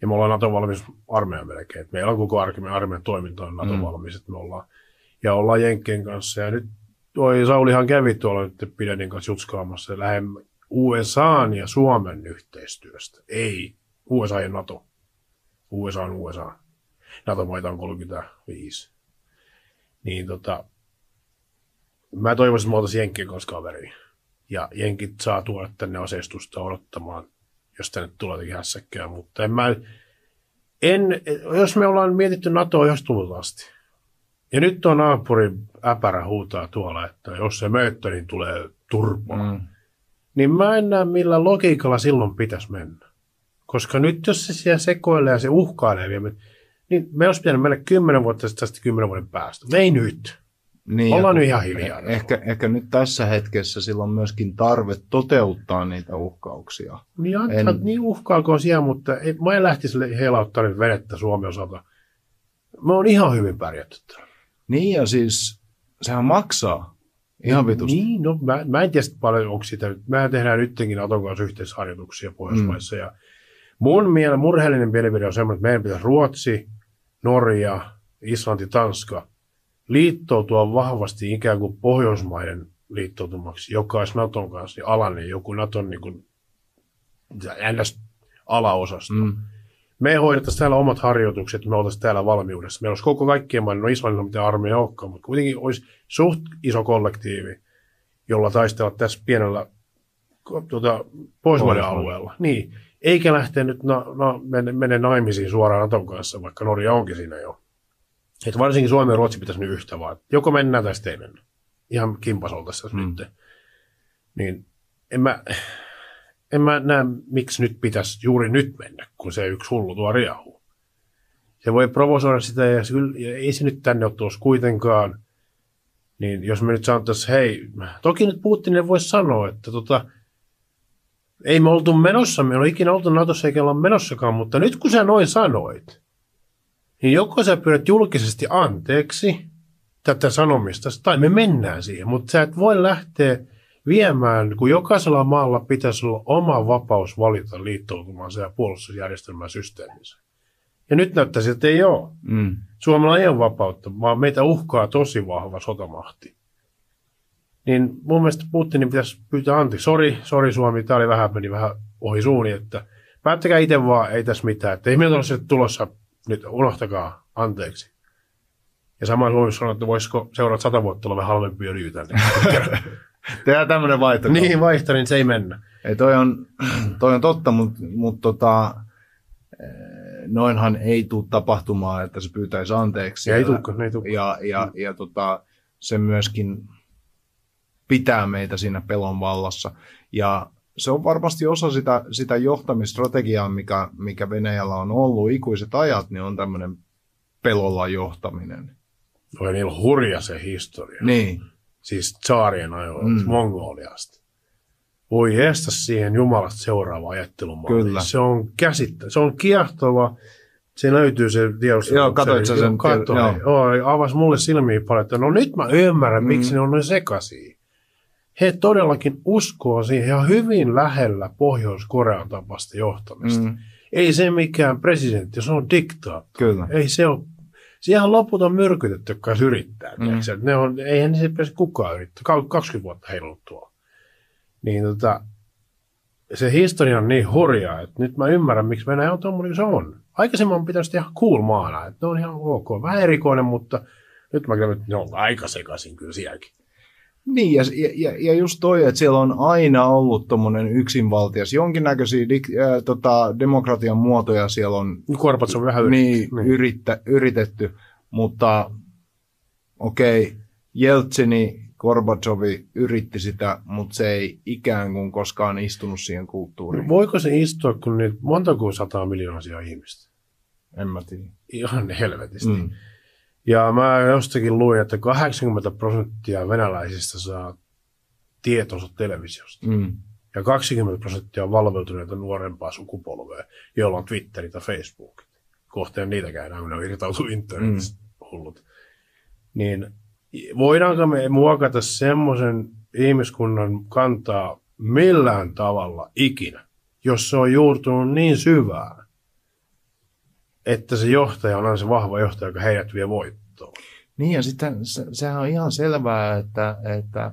Speaker 2: Ja me ollaan Naton valmis armeija melkein. Et meillä on koko armeijan, armeijan toiminta on Naton
Speaker 1: Mm.
Speaker 2: valmis, että me ollaan. Ja ollaan Jenkkien kanssa. Ja nyt toi Saulihan kävi tuolla nyt Pidenin kanssa jutskaamassa lähemmä USAn ja Suomen yhteistyöstä. Ei USA ja Nato. USA on USA. NATO-maita on 35. Niin tota, mä toivoisin, että me oltaisiin Jenkkien kanssa kaveri. Ja Jenkit saa tuoda tänne aseistusta odottamaan, jos tänne tulee jotenkin hässäkkää. Mutta en mä, en, jos me ollaan mietitty NATOa 90-luvulta asti, ja nyt on naapuri äpärä huutaa tuolla, että jos se mööttö, niin tulee turpo. Mm. Niin mä en näe, millä logiikalla silloin pitäisi mennä. Koska nyt jos se siellä sekoilee ja se uhkailee niin me olisi pitänyt mennä kymmenen vuotta sitten tästä kymmenen vuoden päästä. Me ei nyt.
Speaker 1: Niin,
Speaker 2: Ollaan nyt ihan hiljaa.
Speaker 1: Ehkä, ehkä nyt tässä hetkessä sillä on myöskin tarve toteuttaa niitä uhkauksia.
Speaker 2: Niin,
Speaker 1: En-
Speaker 2: en... niin uhkaakoon siellä, mutta ei, mä en lähtisi heilauttaa nyt venettä Suomen osalta. Me on ihan hyvin pärjätty täällä.
Speaker 1: Niin ja siis sehän maksaa ihan vitusti.
Speaker 2: Niin, no mä, mä en tiedä paljon, onko sitä nyt. Mehän tehdään nytkin Naton kanssa yhteisharjoituksia Pohjoismaissa. Mm. Ja mun mielestä murheellinen mielipide on semmoinen, että meidän pitäisi Ruotsi, Norja, Islanti, Tanska liittoutua vahvasti ikään kuin Pohjoismaiden liittoutumaksi, joka olisi Naton kanssa niin alainen, joku Naton niin kuin, ns. alaosasto. Mm. Me hoidettaisiin täällä omat harjoitukset, me oltaisiin täällä valmiudessa. Meillä olisi koko kaikkien maiden, no Islannilla mitään armeija olekaan, mutta kuitenkin olisi suht iso kollektiivi, jolla taistella tässä pienellä tuota, Pohjoismaiden alueella. Niin, eikä lähteä nyt no, no, mene, mene naimisiin suoraan Naton kanssa, vaikka Norja onkin siinä jo. Et varsinkin Suomi ja Ruotsi pitäisi nyt yhtä vaan. Joko mennään tai sitten ei mennä. Ihan kimpas oltaisiin
Speaker 1: Mm.
Speaker 2: nyt. Niin en mä, en mä näe, miksi nyt pitäisi juuri nyt mennä, kun se yksi hullu tuo riahuu. Se voi provosoida sitä ja, se, ja ei se nyt tänne ole tuossa kuitenkaan. Niin jos me nyt sanottaisiin, hei, toki nyt Putinille voisi sanoa, että tota, ei me oltu menossa, me ei ole ikinä oltu Natossa eikä olla menossakaan, mutta nyt kun sä noin sanoit, niin joko sä pyydät julkisesti anteeksi tätä sanomista, tai me mennään siihen, mutta sä et voi lähteä viemään, kun jokaisella maalla pitäisi olla oma vapaus valita liittoutumansa ja puolustusjärjestelmän systeeminsä. Ja nyt näyttää siltä, että ei ole.
Speaker 1: Mm.
Speaker 2: Suomella ei ole vapautta, vaan meitä uhkaa tosi vahva sotamahti. Niin mun mielestä Putinin pitäisi pyytää anteeksi. Sori, sori Suomi, tämä oli vähän, meni vähän ohi suuni, että päättäkää itse vaan, ei tässä mitään. Että ei meillä ole tulossa nyt, unohtakaa anteeksi. Ja samaan Suomi sanoi, että voisiko seuraavat sata vuotta olla vähän halvempi öljy tänne.
Speaker 1: Tehdään tämmöinen vaihto.
Speaker 2: niin, vaihto, niin se ei mennä.
Speaker 1: Ei, toi, on, toi on totta, mutta mut tota, noinhan ei tule tapahtumaan, että se pyytäisi anteeksi.
Speaker 2: Ja ei tulekaan, ei tulekaan.
Speaker 1: Ja, ja, ja tota, se myöskin pitää meitä siinä pelon vallassa. Ja se on varmasti osa sitä, sitä johtamistrategiaa, mikä, mikä Venäjällä on ollut ikuiset ajat, niin on tämmöinen pelolla johtaminen.
Speaker 2: Oli niillä hurja se historia.
Speaker 1: Niin.
Speaker 2: Siis tsaarien ajoilta,
Speaker 1: Mm.
Speaker 2: mm. Mongoliasta. Voi estä siihen Jumalasta seuraava ajattelumalli.
Speaker 1: Kyllä.
Speaker 2: Se on käsittä, se on kiehtova. Se löytyy se tiedostelu.
Speaker 1: Joo, katoit sä sen?
Speaker 2: Katoin.
Speaker 1: Joo.
Speaker 2: Joo. avasi mulle silmiä paljon, että no nyt mä ymmärrän,
Speaker 1: Mm.
Speaker 2: miksi ne on noin sekaisin. He todellakin uskoo siihen ja hyvin lähellä Pohjois-Korean tapasta johtamista. Mm. Ei se mikään presidentti, se on diktaattori.
Speaker 1: kyllä.
Speaker 2: Ei se ole. Siihen loput on myrkytetty, jotka yrittää.
Speaker 1: Mm.
Speaker 2: Ne on, eihän se pääse kukaan yrittää. Kau- 20 vuotta heilunut tuolla. Niin tota, se historia on niin hurjaa, että nyt mä ymmärrän, miksi Venäjä on tuommoinen kuin se on. Aikaisemmin pitäisi ihan cool maana, että ne on ihan ok. Vähän erikoinen, mutta nyt mä kyllä, että ne on aika sekaisin kyllä sielläkin.
Speaker 1: Niin, ja, ja, ja just toi, että siellä on aina ollut tuommoinen yksinvaltias. Jonkinnäköisiä dik, äh, tota, demokratian muotoja siellä on
Speaker 2: Korpat on vähän
Speaker 1: niin,
Speaker 2: yritetty.
Speaker 1: niin. Yrittä, yritetty, mutta okei, okay, Jeltsini, Gorbachovi yritti sitä, mutta se ei ikään kuin koskaan istunut siihen kulttuuriin.
Speaker 2: Voiko se istua, kun niitä montako sataa miljoonaisia ihmistä?
Speaker 1: En mä tiedä.
Speaker 2: Ihan helvetisti.
Speaker 1: Mm.
Speaker 2: Ja mä jostakin luin, että 80 prosenttia venäläisistä saa tietonsa televisiosta.
Speaker 1: Mm.
Speaker 2: Ja 20 prosenttia on valveutuneita nuorempaa sukupolvea, joilla on Twitterit ja Facebookit. Kohteen niitä käydään, kun ne irtautuu internetistä mm. hullut. Niin voidaanko me muokata semmoisen ihmiskunnan kantaa millään tavalla ikinä, jos se on juurtunut niin syvään, että se johtaja on aina se vahva johtaja, joka heidät vie voittoon.
Speaker 1: Niin ja sitten se, sehän on ihan selvää, että, että,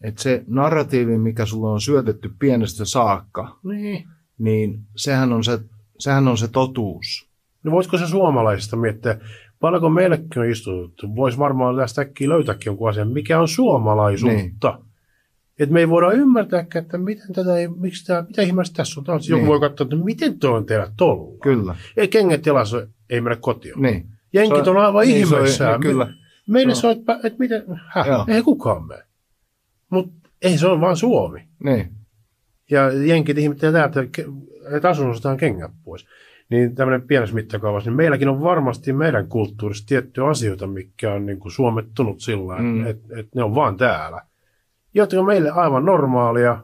Speaker 1: että se narratiivi, mikä sulle on syötetty pienestä saakka,
Speaker 2: Niin.
Speaker 1: niin sehän on se, sehän on se totuus.
Speaker 2: No voisiko se suomalaisista miettiä, paljonko meillekin on istuttu, voisi varmaan tästä äkkiä löytääkin jonkun asian, mikä on suomalaisuutta. Niin. Että me ei voida ymmärtääkään, että miten tätä ei, miksi tämä, mitä ihmeessä tässä on. Taas Joku
Speaker 1: Niin.
Speaker 2: voi katsoa, että miten tuo on tehdä tolla.
Speaker 1: Kyllä.
Speaker 2: Ei kengät jalassa, ei mennä kotiin.
Speaker 1: Niin.
Speaker 2: Jenkit on aivan
Speaker 1: niin,
Speaker 2: ihmeissään.
Speaker 1: niin, kyllä.
Speaker 2: Meille
Speaker 1: Joo.
Speaker 2: se on, että, että miten, häh,
Speaker 1: Joo.
Speaker 2: ei kukaan mene. Mutta ei se ole vaan Suomi.
Speaker 1: Niin.
Speaker 2: Ja jenkit ihmettelee täältä, että asunnosta kengät pois. Niin tämmöinen pienessä mittakaavassa, niin meilläkin on varmasti meidän kulttuurissa tiettyjä asioita, mikä on niin kuin suomettunut sillä
Speaker 1: mm.
Speaker 2: että et ne on vaan täällä. Jotka on meille aivan normaalia,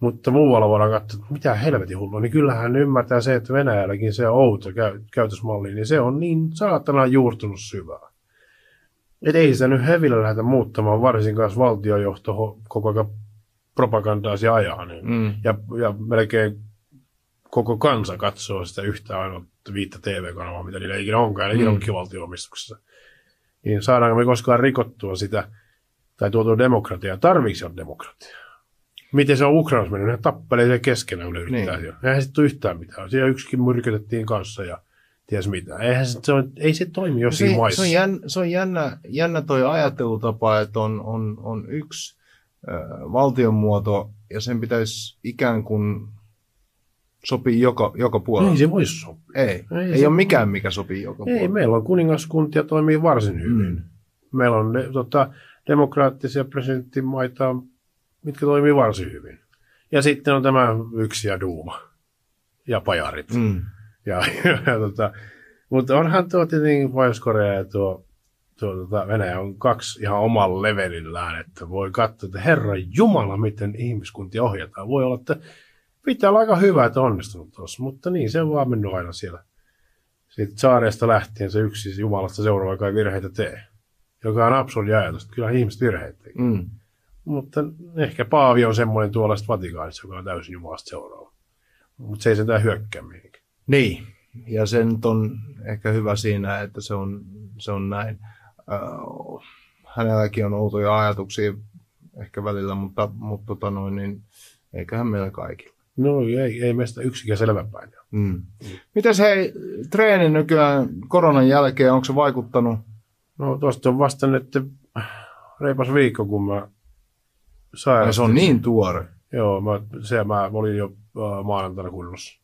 Speaker 2: mutta muualla voidaan katsoa, että mitä helvetin hullua, niin kyllähän ne ymmärtää se, että Venäjälläkin se outo käy, käytösmalli, niin se on niin saatana juurtunut syvää. Et ei sitä nyt hevillä lähdetä muuttamaan, varsinkaan jos valtiojohto koko ajan propagandaasi ajaa. Niin
Speaker 1: Mm.
Speaker 2: ja, ja melkein koko kansa katsoo sitä yhtä ainoa viittä TV-kanavaa, mitä niillä ikinä onkaan, ja
Speaker 1: Mm.
Speaker 2: mm. onkin. Niin saadaanko me koskaan rikottua sitä, tai tuotua demokratiaa, tarviiko on demokratia? Miten se on Ukrainassa mennyt? Ne tappelee siellä keskenään, kun ne yrittää
Speaker 1: Niin.
Speaker 2: niin. Eihän sitten yhtään mitään. Siellä yksikin myrkytettiin kanssa ja ties mitä. Eihän se, se, on, ei se toimi
Speaker 1: Se,
Speaker 2: jossain
Speaker 1: se,
Speaker 2: maissa.
Speaker 1: on jännä, se on jännä, jännä toi ajattelutapa, että on, on, on yksi äh, valtionmuoto ja sen pitäisi ikään kuin sopii joka, joka puolella.
Speaker 2: Ei se voisi sopia.
Speaker 1: Ei, ei,
Speaker 2: Ei
Speaker 1: ei
Speaker 2: se-
Speaker 1: ole mikään, mikä sopii joka
Speaker 2: Ei,
Speaker 1: puolella.
Speaker 2: meillä on kuningaskuntia toimii varsin hyvin.
Speaker 1: Mm.
Speaker 2: Meillä on ne, tota, demokraattisia presidenttimaita, mitkä toimii varsin hyvin. Ja sitten on tämä yksi ja duuma ja pajarit. Mm. Ja, ja, tota, mutta onhan tuo tietenkin Pohjois-Korea ja tuo, tuo tota Venäjä on kaksi ihan omalla levelillään, että voi katsoa, että herra Jumala, miten ihmiskuntia ohjataan. Voi olla, että pitää olla aika hyvä, että onnistunut tuossa, mutta niin se on vaan mennyt aina siellä. Sitten saaresta lähtien se yksi Jumalasta seuraava, joka ei virheitä tee. Joka on absurdi ajatus, että kyllä ihmiset virheitä tekee.
Speaker 1: Mm.
Speaker 2: Mutta ehkä Paavi on semmoinen tuollaista Vatikaanissa, joka on täysin Jumalasta seuraava. Mutta se ei sentään hyökkää mihinkään.
Speaker 1: Niin, ja se nyt on ehkä hyvä siinä, että se on, se on näin. Äh, hänelläkin on outoja ajatuksia ehkä välillä, mutta, mutta tota noin, niin eiköhän meillä kaikilla.
Speaker 2: No ei, ei meistä yksikään selväpäin.
Speaker 1: Mm. Mitäs hei, treeni nykyään koronan jälkeen, onko se vaikuttanut?
Speaker 2: No tuosta on vasta nyt reipas viikko, kun mä
Speaker 1: Se on niin tuore.
Speaker 2: Joo, mä, se, mä olin jo äh, maanantaina kunnossa.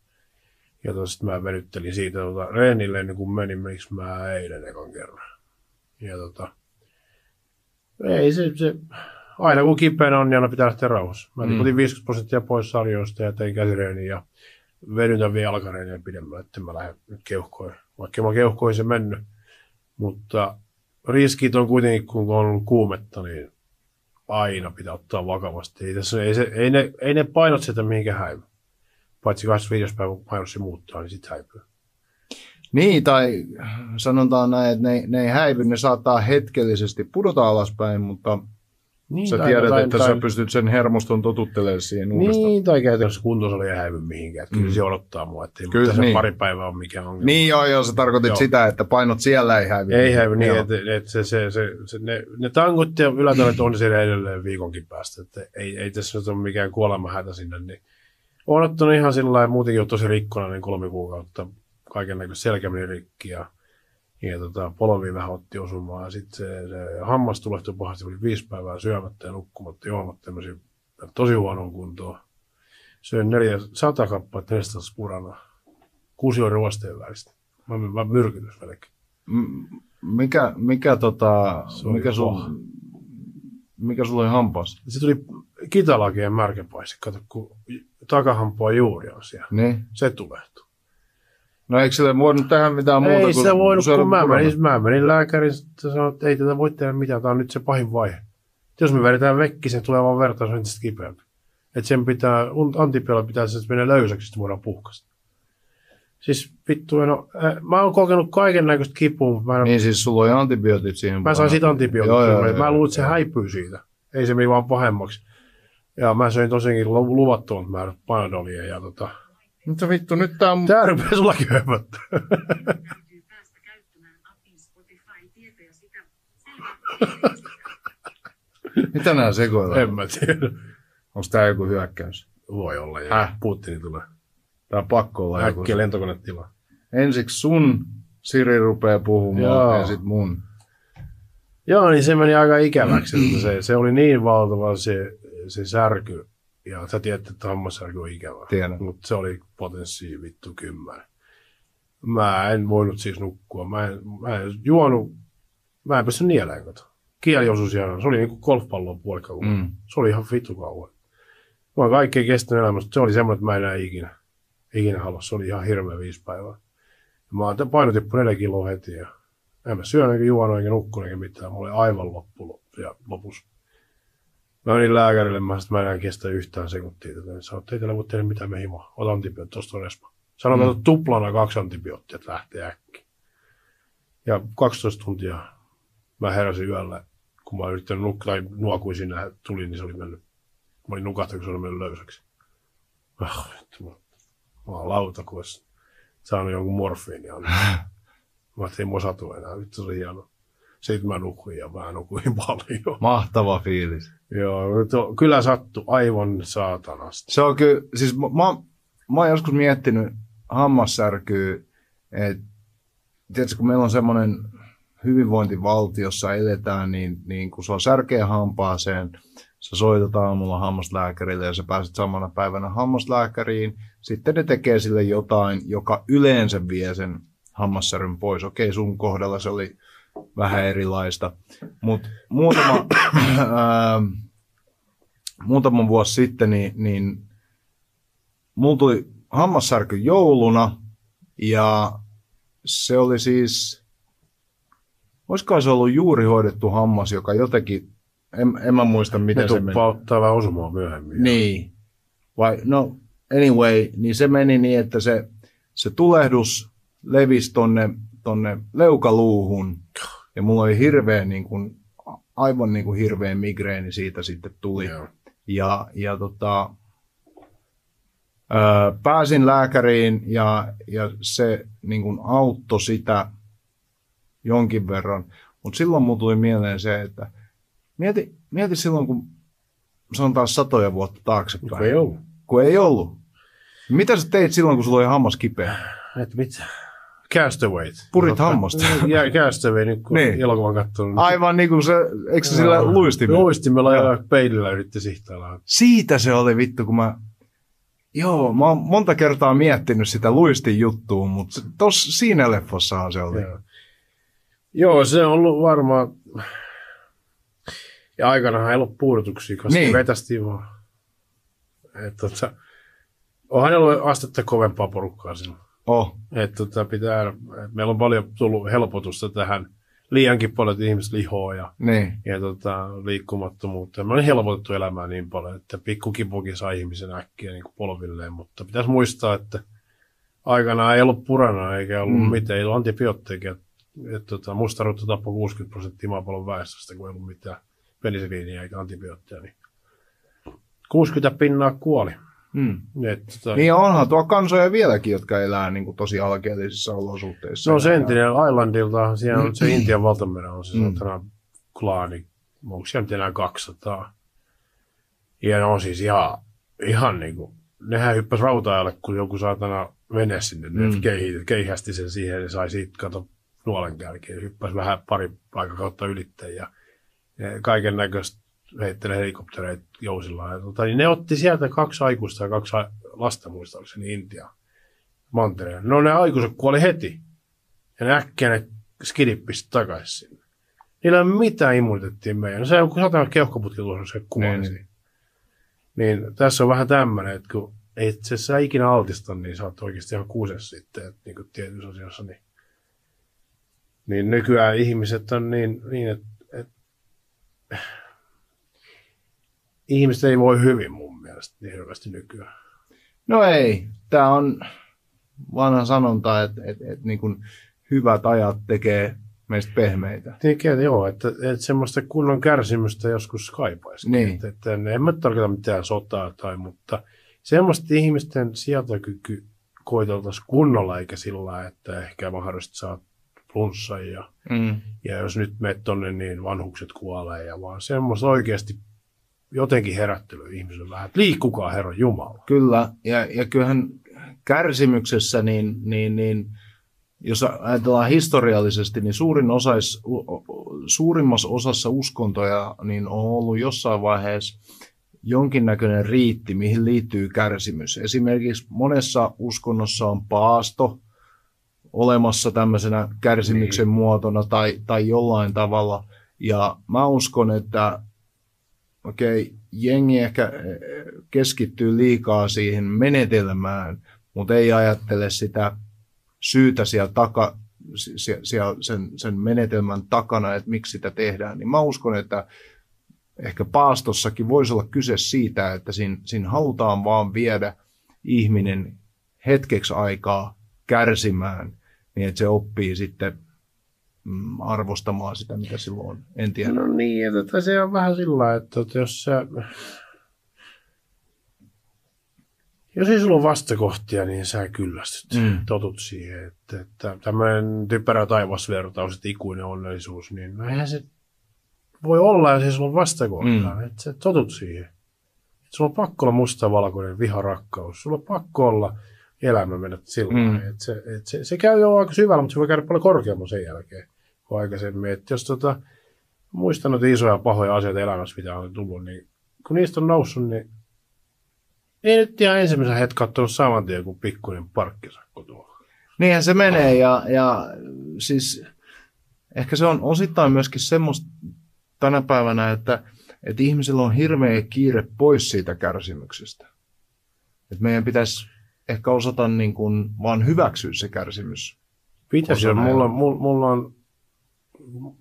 Speaker 2: Ja sitten mä venyttelin siitä tota, reenille ennen kuin menin, miksi mä eilen ekan kerran. Ja tota, ei se, se, aina kun kipeänä on, niin aina pitää lähteä rauhassa. Mä
Speaker 1: Mm.
Speaker 2: mm. 50 prosenttia pois sarjoista ja tein käsireeniä ja venytän vielä jalkareeniä pidemmälle, että mä lähden nyt keuhkoihin. Vaikka mä keuhkoihin se mennyt, mutta riskit on kuitenkin, kun on ollut kuumetta, niin aina pitää ottaa vakavasti. Ei, tässä, ei, se, ei, ne, ei ne painot sieltä mihinkään häivy. Paitsi 25. päivä painossi muuttaa, niin sitten häipyy.
Speaker 1: Niin, tai sanotaan näin, että ne, ne ei häivy, ne saattaa hetkellisesti pudota alaspäin, mutta
Speaker 2: Niin,
Speaker 1: sä
Speaker 2: tai-
Speaker 1: tiedät,
Speaker 2: tai-
Speaker 1: että
Speaker 2: tai-
Speaker 1: sä pystyt sen hermoston totuttelemaan siihen uudestaan.
Speaker 2: Niin, tai käytännössä kuntosali ei häivy mihinkään. Kyllä se odottaa mua, että
Speaker 1: Kyllä, niin.
Speaker 2: pari päivää on mikään ongelma.
Speaker 1: Niin joo, joo, sä tarkoitit
Speaker 2: Joo.
Speaker 1: sitä, että painot siellä ei häivy.
Speaker 2: Ei häivy niin, että, että se, se, se, se, ne, ne tankut ja ylätanet on siellä edelleen viikonkin päästä. Että ei, ei tässä nyt ole mikään kuolemahätä sinne. Niin olen ottanut ihan sillä lailla, muutenkin on tosi rikkona, niin kolme kuukautta kaiken näköistä selkä rikki ja, ja tota, polvi vähän otti osumaan. Ja sitten se, se hammas tulehtui pahasti, oli viisi päivää syömättä ja nukkumatta, juomatta tämmöisiä tosi huonoon kuntoon. Söin 400 kappaletta 400 spurana. Kuusi on ruosteen välistä. Mä, mä myrkytys melkein.
Speaker 1: Mikä, mikä, tota, mikä,
Speaker 2: paha.
Speaker 1: mikä sulla oli hampaas?
Speaker 2: Se tuli kitalakien märkäpaise, kato kun takahampua juuri on siellä.
Speaker 1: Niin.
Speaker 2: Se tulehtui.
Speaker 1: No eikö sille voinut tehdä mitään muuta
Speaker 2: ei
Speaker 1: kuin
Speaker 2: se voinut, kun mä menin, mä menin lääkäriin, se sanoi, että ei tätä voi tehdä mitään, tämä on nyt se pahin vaihe. Jos me vedetään vekki, se tulee vaan verta, se on entistä kipeämpi. Että sen pitää, antibioolla pitää se mennä löysäksi, sitten voidaan puhkasta. Siis vittu, no, äh, mä oon kokenut kaiken näköistä kipua, mutta mä en,
Speaker 1: Niin siis sulla oli antibiootit siihen.
Speaker 2: Mä sain siitä antibiootit.
Speaker 1: Joo, joo,
Speaker 2: Mä,
Speaker 1: joo,
Speaker 2: mä luulin, että se häipyy siitä. Ei se meni vaan pahemmaksi. Ja mä söin tosiaankin lu- luvattomat määrät panadolia ja tota...
Speaker 1: Mitä vittu, nyt tää on...
Speaker 2: Tää rupeaa sullakin höpöttää.
Speaker 1: Mitä nää sekoilee?
Speaker 2: en mä tiedä.
Speaker 1: Onko tää joku hyökkäys?
Speaker 2: Voi olla. Ja
Speaker 1: Häh?
Speaker 2: Putin tulee.
Speaker 1: Tää on pakko olla joku.
Speaker 2: Äkkiä lentokonetila.
Speaker 1: Ensiksi sun Siri rupeaa puhumaan
Speaker 2: Joo.
Speaker 1: ja sit mun.
Speaker 2: Joo, niin se meni aika ikäväksi. että se, se oli niin valtava se, se särky. Ja sä tiedät, että hammassärky on ikävä.
Speaker 1: Tiedän.
Speaker 2: Mutta se oli potenssi vittu kymmenen. Mä en voinut siis nukkua. Mä en, mä en juonut. Mä en pysty nieleen kato. Kieli osui siellä. Se oli niinku golfpallon puolikauan.
Speaker 1: Mm.
Speaker 2: Se oli ihan vittu kauan. Mä oon kaikkein kestänyt elämästä. Se oli semmoinen, että mä en enää ikinä, ikinä halua. Se oli ihan hirveä viisi päivää. Mä oon painotippu neljä kiloa heti ja en mä syönyt eikä juonut eikä nukkunut eikä mitään. Mä olin aivan loppu ja lopussa. Mä menin lääkärille, mä sanoin, että mä en enää kestä yhtään sekuntia. tätä. Sä oot, ei tällä voi tehdä mitään mehimoa. Ota antibiootti, tosta on espa. Sanotaan, että tuplana kaksi antibioottia, että lähtee äkki. Ja 12 tuntia mä heräsin yöllä, kun mä yrittänyt nukkua, tai nuokuin sinne, tuli, niin se oli mennyt. Mä olin nukahtanut, kun se oli mennyt löysäksi. Ah, mä, mä oon lauta, kun olisi saanut jonkun morfiinia. Mä ajattelin, ei mua satu enää, vittu se oli hieno. Sitten mä nukuin ja mä nukuin paljon.
Speaker 1: Mahtava fiilis.
Speaker 2: Joo, to, kyllä sattu aivan saatanasti.
Speaker 1: Se on kyllä, siis mä, mä, mä oon joskus miettinyt hammassärkyä, että tiedätkö, kun meillä on semmoinen hyvinvointivaltiossa eletään, niin, niin kun sulla särkee hampaaseen, sä soitat aamulla hammaslääkärille ja sä pääset samana päivänä hammaslääkäriin, sitten ne tekee sille jotain, joka yleensä vie sen hammassäryn pois. Okei, sun kohdalla se oli vähän erilaista, mutta muutama, ää, muutama vuosi sitten, niin, niin mulla tuli hammassärky jouluna ja se oli siis, olisiko se ollut juuri hoidettu hammas, joka jotenkin, en, en mä muista
Speaker 2: Ne
Speaker 1: miten se meni.
Speaker 2: ottaa vähän osumaa myöhemmin.
Speaker 1: Niin. Vai, no, anyway, niin se meni niin, että se, se tulehdus levisi tonne, tonne leukaluuhun. Ja mulla oli hirveä, niin kuin, aivan niin kuin hirveä migreeni siitä sitten tuli.
Speaker 2: Joo.
Speaker 1: Ja, ja tota, ö, pääsin lääkäriin ja, ja se niin kuin auttoi sitä jonkin verran. Mutta silloin mulla tuli mieleen se, että mieti, mieti silloin, kun sanotaan satoja vuotta taaksepäin.
Speaker 2: Kun ei ollut.
Speaker 1: Kun ei ollut. Mitä sä teit silloin, kun sulla oli hammas kipeä?
Speaker 2: Et mitä? Castawayt.
Speaker 1: Purit hammasta.
Speaker 2: Ja Castaway, nyt kun
Speaker 1: Niin.
Speaker 2: niin. elokuvan katsonut.
Speaker 1: Aivan niin kuin se, eikö se sillä luistimella?
Speaker 2: Luistimella ja peilillä yritti sihtailla.
Speaker 1: Siitä se oli vittu, kun mä... Joo, mä oon monta kertaa miettinyt sitä luistin juttua, mutta tos, siinä leffossahan se oli.
Speaker 2: Joo. Joo, se on ollut varmaan... Ja aikana ei ollut puudutuksia, koska
Speaker 1: Niin.
Speaker 2: niin. vetästiin vaan. Et, tota, on hänellä astetta kovempaa porukkaa silloin.
Speaker 1: Oh,
Speaker 2: Et, tota, pitää, et meillä on paljon tullut helpotusta tähän liiankin paljon, ihmiset lihoa ja,
Speaker 1: Niin.
Speaker 2: ja tota, liikkumattomuutta. Mä olin helpotettu elämää niin paljon, että pikku kipukin sai ihmisen äkkiä niin kuin polvilleen, mutta pitäisi muistaa, että aikanaan ei ollut purana eikä ollut
Speaker 1: Mm.
Speaker 2: mitään, ei ollut antibiootteja. Et, tota, mustarutto tappoi 60 prosenttia maapallon väestöstä, kun ei ollut mitään penisiliiniä eikä antibiootteja. Niin 60 pinnaa kuoli.
Speaker 1: Mm.
Speaker 2: Et, tota,
Speaker 1: Niin onhan tuo kansoja vieläkin, jotka elää niin kuin tosi alkeellisissa olosuhteissa.
Speaker 2: Se on Sentinel Islandilta, siellä on se Intian valtameren on se
Speaker 1: Mm.
Speaker 2: satana klaani, onko siellä nyt enää 200. Ja ne on siis ihan, ihan niin kuin, nehän hyppäs rautaajalle, kun joku saatana vene sinne,
Speaker 1: Mm.
Speaker 2: mm. ne keihästi, keihästi sen siihen ja sai siitä, kato, nuolen kärkeen, hyppäs vähän pari aikakautta ylitte ja, ja kaiken näköistä heittele helikoptereita jousilla. Ja, tota, niin ne otti sieltä kaksi aikuista ja kaksi lasta muistaakseni Intiaan mantereen. No ne aikuiset kuoli heti. Ja ne äkkiä ne skidit pisti takaisin sinne. Niillä ei ole mitään immuniteettia meidän. No se on satana keuhkoputki tuossa se kuoli.
Speaker 1: Niin,
Speaker 2: Niin, niin. tässä on vähän tämmöinen, että kun ei se sä ikinä altista, niin sä oot oikeasti ihan kuusessa sitten, että niin kuin tietyissä asioissa. Niin, niin nykyään ihmiset on niin, niin että, että ihmiset ei voi hyvin mun mielestä niin hirveästi nykyään.
Speaker 1: No ei. Tämä on vanha sanonta, että, että, että niin kuin hyvät ajat tekee meistä pehmeitä.
Speaker 2: Tekee, joo, että, että semmoista kunnon kärsimystä joskus kaipaisi.
Speaker 1: Niin.
Speaker 2: Että, että en mä tarkoita mitään sotaa tai, mutta semmoista ihmisten sietokyky koiteltaisiin kunnolla, eikä sillä lailla, että ehkä mahdollisesti saa flunssan ja,
Speaker 1: Mm.
Speaker 2: ja jos nyt menet tonne, niin vanhukset kuolee ja vaan semmoista oikeasti jotenkin herättelyä ihmisille vähän, että liikkukaa Herran Jumala.
Speaker 1: Kyllä, ja, ja kyllähän kärsimyksessä, niin, niin, niin jos ajatellaan historiallisesti, niin suurin osais, suurimmassa osassa uskontoja niin on ollut jossain vaiheessa jonkinnäköinen riitti, mihin liittyy kärsimys. Esimerkiksi monessa uskonnossa on paasto olemassa tämmöisenä kärsimyksen niin. muotona tai, tai jollain tavalla. Ja mä uskon, että okei, okay, jengi ehkä eh, keskittyy liikaa siihen menetelmään, mutta ei ajattele sitä syytä siellä, taka, sie- siellä sen, sen menetelmän takana, että miksi sitä tehdään. Niin mä uskon, että ehkä paastossakin voisi olla kyse siitä, että siinä, siinä halutaan vaan viedä ihminen hetkeksi aikaa kärsimään, niin että se oppii sitten arvostamaan sitä, mitä silloin on. En tiedä.
Speaker 2: No niin, että se on vähän sillä että, jos sä... Jos ei sulla ole vastakohtia, niin sä kyllästyt,
Speaker 1: Mm.
Speaker 2: mm. totut siihen. Että, että tämmöinen typerä taivasvertaus, että ikuinen onnellisuus, niin no eihän se voi olla, jos ei sulla ole vastakohtaa. Mm. Että sä totut siihen. Että sulla on pakko olla mustavalkoinen viha, rakkaus. Sulla on pakko olla elämä mennä sillä
Speaker 1: Mm.
Speaker 2: mm. että se, että se, se, käy jo aika syvällä, mutta se voi käydä paljon korkeammin sen jälkeen kuin aikaisemmin. Että jos tota, muistan noita isoja pahoja asioita elämässä, mitä on tullut, niin kun niistä on noussut, niin ei nyt ihan ensimmäisen hetken ottanut saman tien kuin pikkuinen parkkisakko tuolla.
Speaker 1: Niinhän se menee ja, ja siis ehkä se on osittain myöskin semmoista tänä päivänä, että, että ihmisillä on hirveä kiire pois siitä kärsimyksestä. Että meidän pitäisi ehkä osata niin kuin vaan hyväksyä se kärsimys.
Speaker 2: Pitäisi, mulla, mulla, mulla on,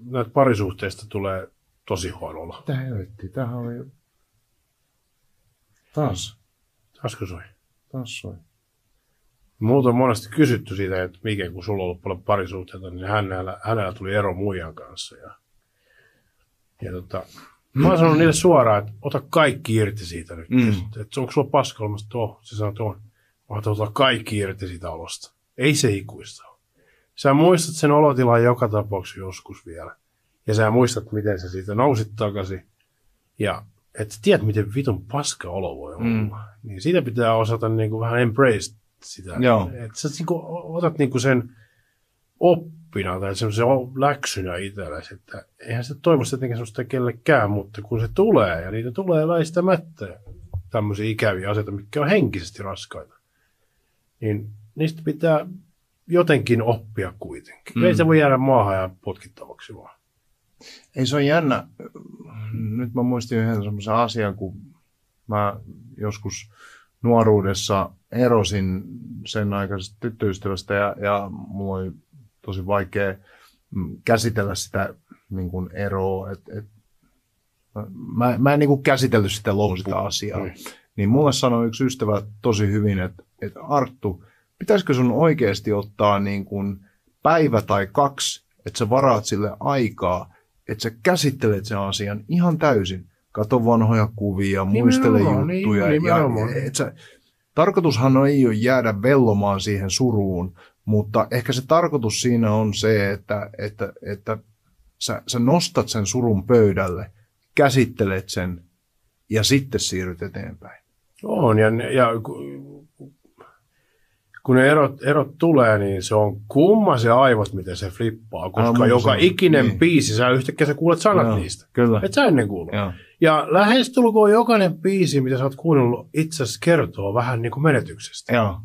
Speaker 2: näitä parisuhteista tulee tosi huonolla.
Speaker 1: Mitä helvettiä, tämähän oli taas,
Speaker 2: Tasko soi?
Speaker 1: taas soi.
Speaker 2: Multa on monesti kysytty siitä, että mikä kun sulla on ollut paljon parisuhteita, niin hänellä, hänellä tuli ero muijan kanssa. Ja, ja tota, mä oon sanonut niille suoraan, että ota kaikki irti siitä nyt.
Speaker 1: Mm.
Speaker 2: Että, onko sulla paska olemassa tuo? Se sanoo, että on. Mä oon, ota kaikki irti siitä olosta. Ei se ikuista ole. Sä muistat sen olotilan joka tapauksessa joskus vielä. Ja sä muistat, miten sä siitä nousit takaisin. Ja että sä tiedät, miten vitun paska olo voi olla.
Speaker 1: Mm.
Speaker 2: Mm. Niin siitä pitää osata niin kuin vähän embrace sitä.
Speaker 1: Joo.
Speaker 2: Että sä niin kuin, otat niin kuin sen oppina tai semmoisen läksynä itsellesi, että eihän se toivo sitä tietenkään semmoista kellekään, mutta kun se tulee, ja niitä tulee väistämättä tämmöisiä ikäviä asioita, mitkä on henkisesti raskaita, niin niistä pitää jotenkin oppia kuitenkin.
Speaker 1: Mm.
Speaker 2: Ei se voi jäädä maahan ja potkittavaksi vaan.
Speaker 1: Ei se on jännä. Nyt mä muistin yhden semmoisen asian, kun mä joskus nuoruudessa erosin sen aikaisesta tyttöystävästä ja, ja mulla oli tosi vaikea mm, käsitellä sitä niin kuin eroa. Et, et, mä, mä en niin kuin käsitellyt sitä loppuun sitä asiaa.
Speaker 2: Mm.
Speaker 1: Niin mulle sanoi yksi ystävä tosi hyvin, että, että Arttu, pitäisikö sun oikeasti ottaa niin kuin päivä tai kaksi, että sä varaat sille aikaa, että sä käsittelet sen asian ihan täysin. Kato vanhoja kuvia, muistele
Speaker 2: Nimenomaan, niin,
Speaker 1: juttuja. ja,
Speaker 2: nimenomaan.
Speaker 1: et sä, tarkoitushan ei ole jäädä vellomaan siihen suruun, mutta ehkä se tarkoitus siinä on se, että, että, että sä, sä nostat sen surun pöydälle, käsittelet sen ja sitten siirryt eteenpäin.
Speaker 2: On, ja, ja kun ne erot, erot tulee, niin se on kumma se aivot, miten se flippaa, koska
Speaker 1: Aivan,
Speaker 2: joka
Speaker 1: se
Speaker 2: ikinen
Speaker 1: niin.
Speaker 2: biisi, sä yhtäkkiä sä kuulet sanat
Speaker 1: Joo,
Speaker 2: niistä.
Speaker 1: Kyllä.
Speaker 2: Et sä ennen kuullut.
Speaker 1: Joo.
Speaker 2: Ja lähestulkoon jokainen biisi, mitä sä oot kuunnellut, itse asiassa kertoo vähän niin kuin menetyksestä.
Speaker 1: Joo.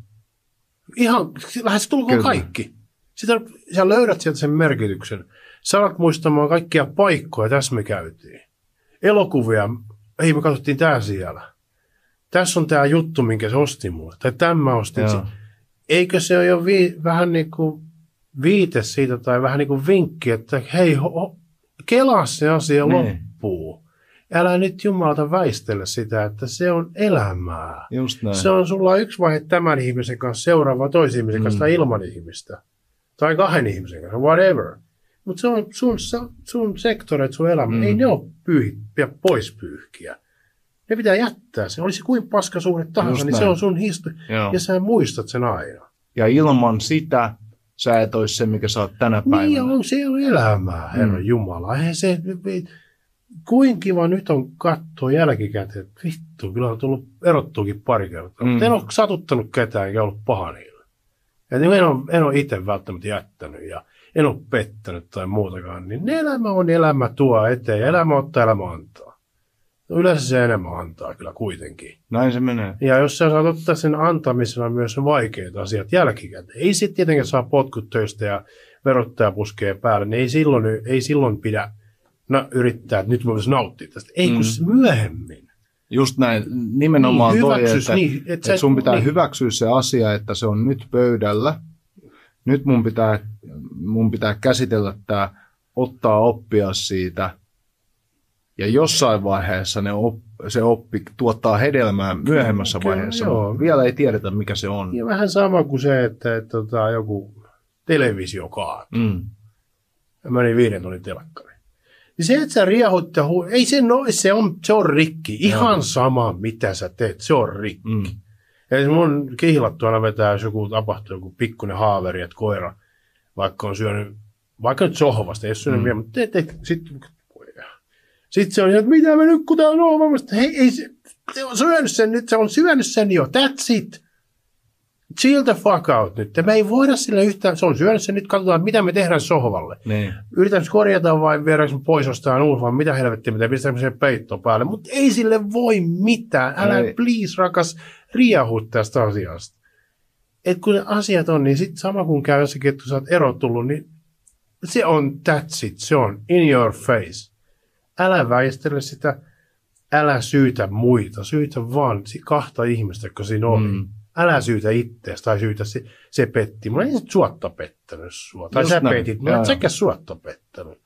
Speaker 2: Ihan lähestulkoon
Speaker 1: Kyllä.
Speaker 2: kaikki. Sitä, sä löydät sieltä sen merkityksen. Sä alat muistamaan kaikkia paikkoja, tässä me käytiin. Elokuvia, ei me katsottiin tää siellä. Tässä on tämä juttu, minkä se osti mulle. Tai tämä ostin.
Speaker 1: Joo.
Speaker 2: Eikö se ole jo vi, vähän niin kuin viite siitä tai vähän niin kuin vinkki, että hei, ho, kelaa se asia
Speaker 1: Niin.
Speaker 2: loppuun. Älä nyt jumalata väistellä sitä, että se on elämää.
Speaker 1: Just näin.
Speaker 2: Se on sulla yksi vaihe tämän ihmisen kanssa, seuraava toisen ihmisen kanssa
Speaker 1: Mm.
Speaker 2: tai ilman ihmistä. Tai kahden ihmisen kanssa, whatever. Mutta se on sun, sun sektorit, sun elämä.
Speaker 1: Mm.
Speaker 2: Ei ne ole pyyhiä pois pyyhkiä. Ne pitää jättää. Se olisi kuin paska suhde tahansa,
Speaker 1: Just
Speaker 2: niin se
Speaker 1: näin.
Speaker 2: on sun historia. Ja sä muistat sen aina.
Speaker 1: Ja ilman sitä sä et olisi se, mikä sä oot tänä päivänä.
Speaker 2: Niin on, se on elämää, Herra
Speaker 1: Mm.
Speaker 2: Jumala. Eihän se, kuin kiva nyt on katsoa jälkikäteen, että vittu, kyllä on tullut erottuukin pari kertaa.
Speaker 1: Mm.
Speaker 2: Mm. En ole satuttanut ketään eikä ollut paha niille. Ja niin en ole, en ole itse välttämättä jättänyt ja en ole pettänyt tai muutakaan. Niin elämä on elämä tuo eteen ja elämä ottaa elämä antaa. No Yleensä se enemmän antaa kyllä kuitenkin.
Speaker 1: Näin se menee.
Speaker 2: Ja jos sä saat ottaa sen antamisena myös vaikeat asiat jälkikäteen. Ei sitten tietenkään saa potkut töistä ja verottaja puskee päälle, niin ei silloin, ei silloin pidä no, yrittää, että nyt mä voisin nauttia tästä. Ei kun
Speaker 1: Mm.
Speaker 2: myöhemmin.
Speaker 1: Just näin. Nimenomaan
Speaker 2: Niin,
Speaker 1: toi,
Speaker 2: hyväksys,
Speaker 1: että,
Speaker 2: niin, et
Speaker 1: että
Speaker 2: sä-
Speaker 1: sun pitää
Speaker 2: niin.
Speaker 1: hyväksyä se asia, että se on nyt pöydällä. Nyt mun pitää, mun pitää käsitellä tämä, ottaa oppia siitä. Ja jossain vaiheessa ne op, se oppi tuottaa hedelmää myöhemmässä
Speaker 2: Kyllä,
Speaker 1: vaiheessa.
Speaker 2: joo.
Speaker 1: Vielä ei tiedetä, mikä se on.
Speaker 2: Ja vähän sama kuin se, että, että tota, joku televisio kaatui.
Speaker 1: Mm.
Speaker 2: Ja meni viiden tunnin telekkari. Niin se, että sä riehut ja hu- ei se, no, se, on, se on rikki. Ihan
Speaker 1: Joo.
Speaker 2: sama, mitä sä teet, se on rikki.
Speaker 1: Mm.
Speaker 2: Ja mun kihlattu aina vetää, jos joku tapahtuu, joku pikkuinen haaveri, että koira, vaikka on syönyt, vaikka nyt sohvasta, ei ole syönyt
Speaker 1: Mm.
Speaker 2: mm. vielä, mutta te, te, sitten sitten se on, että mitä me nyt kun täällä on omasta, hei, ei se, se on syönyt sen nyt, se on syönyt sen jo, that's it. Chill the fuck out nyt. Me ei voida sille yhtään, se on syönyt sen nyt, katsotaan mitä me tehdään sohvalle.
Speaker 1: Niin.
Speaker 2: Yritänkö korjata vai viedäänkö me pois jostain uusi vai mitä helvettiä, mitä pistetäänkö sen peitto päälle. Mutta ei sille voi mitään. Älä
Speaker 1: Ei.
Speaker 2: please rakas riehu tästä asiasta. Et kun ne asiat on, niin sitten sama kun käy jossakin, että kun sä oot erotullut, niin se on that's it. Se on in your face. Älä väistele sitä. Älä syytä muita. Syytä vaan kahta ihmistä, jotka siinä oli.
Speaker 1: Mm.
Speaker 2: Älä syytä itseäsi tai syytä se, se petti. Mulla ei se suotta pettänyt sua. Tai
Speaker 1: Just
Speaker 2: sä
Speaker 1: näin.
Speaker 2: petit. Mä säkä suotta pettänyt.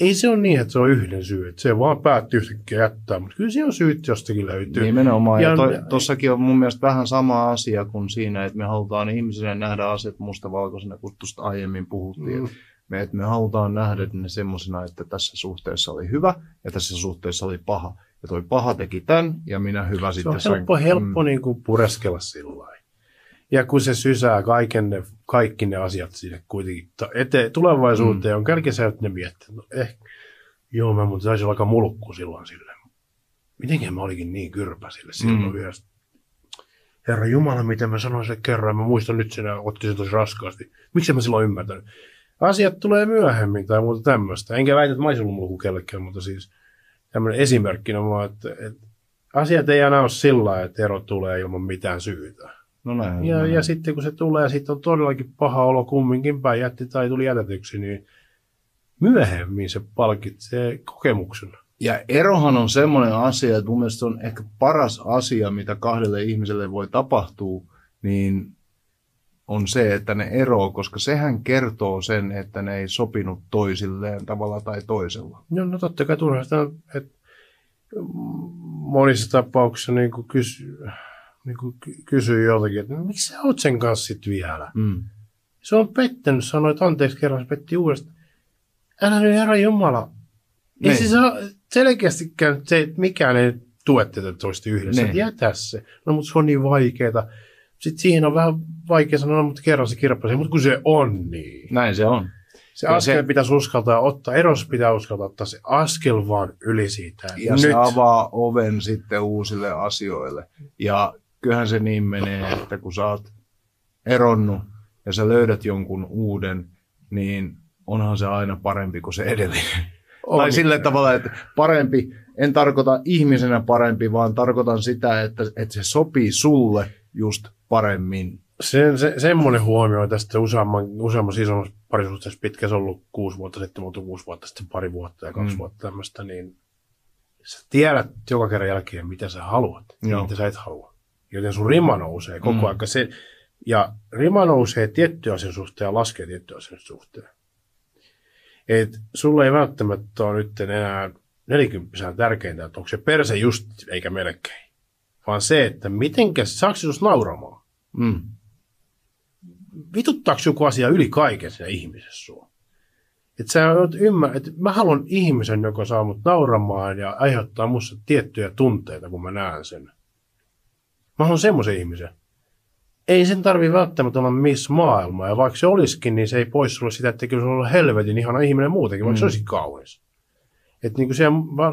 Speaker 2: Ei se ole niin, että se on yhden syy. Että se vaan päättyy yhtäkkiä jättää. Mutta kyllä se on syyt jostakin löytyy.
Speaker 1: Nimenomaan. Ja,
Speaker 2: Ja-
Speaker 1: ja tossakin on mun mielestä vähän sama asia kuin siinä, että me halutaan ihmisenä nähdä asiat mustavalkoisena, kun tuosta aiemmin puhuttiin.
Speaker 2: Mm.
Speaker 1: Mm. Me, että me halutaan nähdä ne semmoisena, että tässä suhteessa oli hyvä ja tässä suhteessa oli paha. Ja toi paha teki tämän ja minä hyvä
Speaker 2: Se
Speaker 1: sitten
Speaker 2: on helppo,
Speaker 1: sain-
Speaker 2: helppo niin kuin pureskella sillä. Ja kun se sysää kaiken ne, kaikki ne asiat sinne kuitenkin eteen, tulevaisuuteen, mm. on kärkeen sä ne miettiä, no ehkä, joo mä muuten taisin aika mulkku silloin sille. Mitenkin mä olikin niin kyrpä sille silloin
Speaker 1: Mm.
Speaker 2: mm. yhdessä. Herra Jumala, miten mä sanoin sen kerran, mä muistan nyt sen, otti sen tosi raskaasti. Miksi mä silloin ymmärtänyt? Asiat tulee myöhemmin tai muuta tämmöistä. Enkä väitä, että mä olisin ollut kellekään, mutta siis tämmöinen esimerkkinä vaan, että, että asiat ei aina ole sillä että ero tulee ilman mitään syytä.
Speaker 1: No näin.
Speaker 2: Ja,
Speaker 1: näin.
Speaker 2: ja sitten kun se tulee, sitten on todellakin paha olo kumminkin päin jätti tai tuli jätetyksi, niin myöhemmin se palkitsee kokemuksen.
Speaker 1: Ja erohan on semmoinen asia, että mun mielestä se on ehkä paras asia, mitä kahdelle ihmiselle voi tapahtua, niin on se, että ne eroo, koska sehän kertoo sen, että ne ei sopinut toisilleen tavalla tai toisella.
Speaker 2: No, no totta kai turha sitä, että monissa tapauksissa niin kuin kysy, niin kuin ky- kysyy joltakin, että no, miksi sä oot sen kanssa sit vielä?
Speaker 1: Mm.
Speaker 2: Se on pettänyt, sanoi, että anteeksi kerran, se petti uudestaan. Älä nyt herra Jumala. Ei
Speaker 1: Niin.
Speaker 2: se saa selkeästikään se, että mikään ei tue tätä toista yhdessä.
Speaker 1: Niin.
Speaker 2: Jätä se. No, mutta se on niin vaikeeta. Sitten siihen on vähän vaikea sanoa, no, mutta kerran se kirppasi. Mutta kun se on niin.
Speaker 1: Näin se on.
Speaker 2: Se
Speaker 1: Ja
Speaker 2: askel
Speaker 1: se-
Speaker 2: pitäisi uskaltaa ottaa. Eros pitää uskaltaa ottaa se askel vaan yli siitä.
Speaker 1: Ja se avaa oven sitten uusille asioille. Ja kyllähän se niin menee, että kun sä oot eronnut ja sä löydät jonkun uuden, niin onhan se aina parempi kuin se edellinen.
Speaker 2: On.
Speaker 1: Tai sillä tavalla, että parempi, en tarkoita ihmisenä parempi, vaan tarkoitan sitä, että, että se sopii sulle just paremmin.
Speaker 2: Se, se, semmoinen huomio tästä useamman, useammassa isommassa parisuhteessa pitkä, se on ollut kuusi vuotta sitten, mutta kuusi vuotta sitten pari vuotta ja kaksi
Speaker 1: Mm.
Speaker 2: vuotta tämmöistä, niin sä tiedät joka kerran jälkeen, mitä sä haluat
Speaker 1: Joo.
Speaker 2: ja mitä sä et halua. Joten sun rima nousee koko
Speaker 1: Mm.
Speaker 2: ajan. Se, ja rima nousee tiettyä asian suhteen ja laskee tiettyä asian suhteen. Et sulle ei välttämättä ole nyt enää nelikymppisen tärkeintä, että onko se perse just eikä melkein. Vaan se, että mitenkä, saako susta nauramaan?
Speaker 1: Mm.
Speaker 2: vituttaako joku asia yli kaiken siinä ihmisessä sua? Että sä oot ymmär... että mä haluan ihmisen, joka saa mut nauramaan ja aiheuttaa musta tiettyjä tunteita, kun mä näen sen. Mä haluan semmoisen ihmisen. Ei sen tarvi välttämättä olla miss maailma, ja vaikka se olisikin, niin se ei pois sulle sitä, että kyllä se on ollut helvetin ihana ihminen muutenkin, vaikka
Speaker 1: Mm.
Speaker 2: se olisi kaunis. Että niin se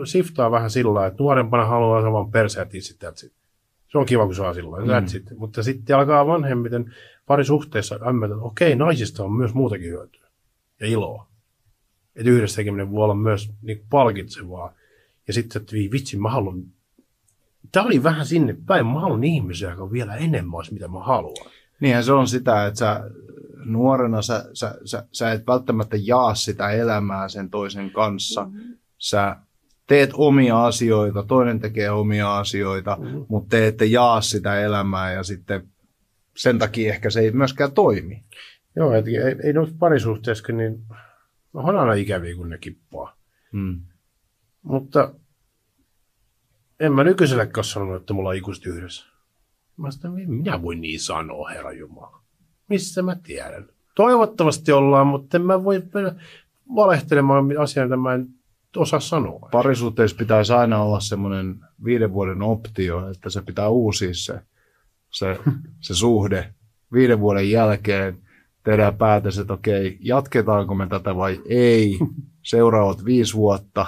Speaker 2: siftaa vähän sillä että nuorempana haluaa saa vaan perseä tissit, that's it. Se on kiva, kun saa sillä lailla,
Speaker 1: Mm.
Speaker 2: that's it. Mutta sitten alkaa vanhemmiten parisuhteessa ämmätä, että okei, naisista on myös muutakin hyötyä ja iloa. Että yhdessä tekeminen voi olla myös niin palkitsevaa. Ja sitten, että vitsi, mä haluan... Tämä oli vähän sinne päin. Mä haluan ihmisiä, joka on vielä enemmän olisi, mitä mä haluan.
Speaker 1: Niinhän se on sitä, että sä nuorena sä, sä, sä, sä et välttämättä jaa sitä elämää sen toisen kanssa. Sä teet omia asioita, toinen tekee omia asioita,
Speaker 2: Mhm.
Speaker 1: mutta te ette jaa sitä elämää ja sitten sen takia ehkä se ei myöskään toimi.
Speaker 2: Joo, et ei, ei noissa parisuhteissa, niin on aina ikäviä, kun ne kippaa.
Speaker 1: Mm.
Speaker 2: Mutta en mä nykyisellekään sanonut, että mulla on ikuisesti yhdessä. Mä sitä, minä voin niin sanoa, herra Jumala. Missä mä tiedän? Toivottavasti ollaan, mutta en mä voi mennä valehtelemaan asiaa, mitä mä en osaa sanoa.
Speaker 1: Parisuhteessa pitäisi aina olla semmoinen viiden vuoden optio, että se pitää uusia se, se, se suhde. Viiden vuoden jälkeen tehdään päätös, että okei, jatketaanko me tätä vai ei. Seuraavat viisi vuotta.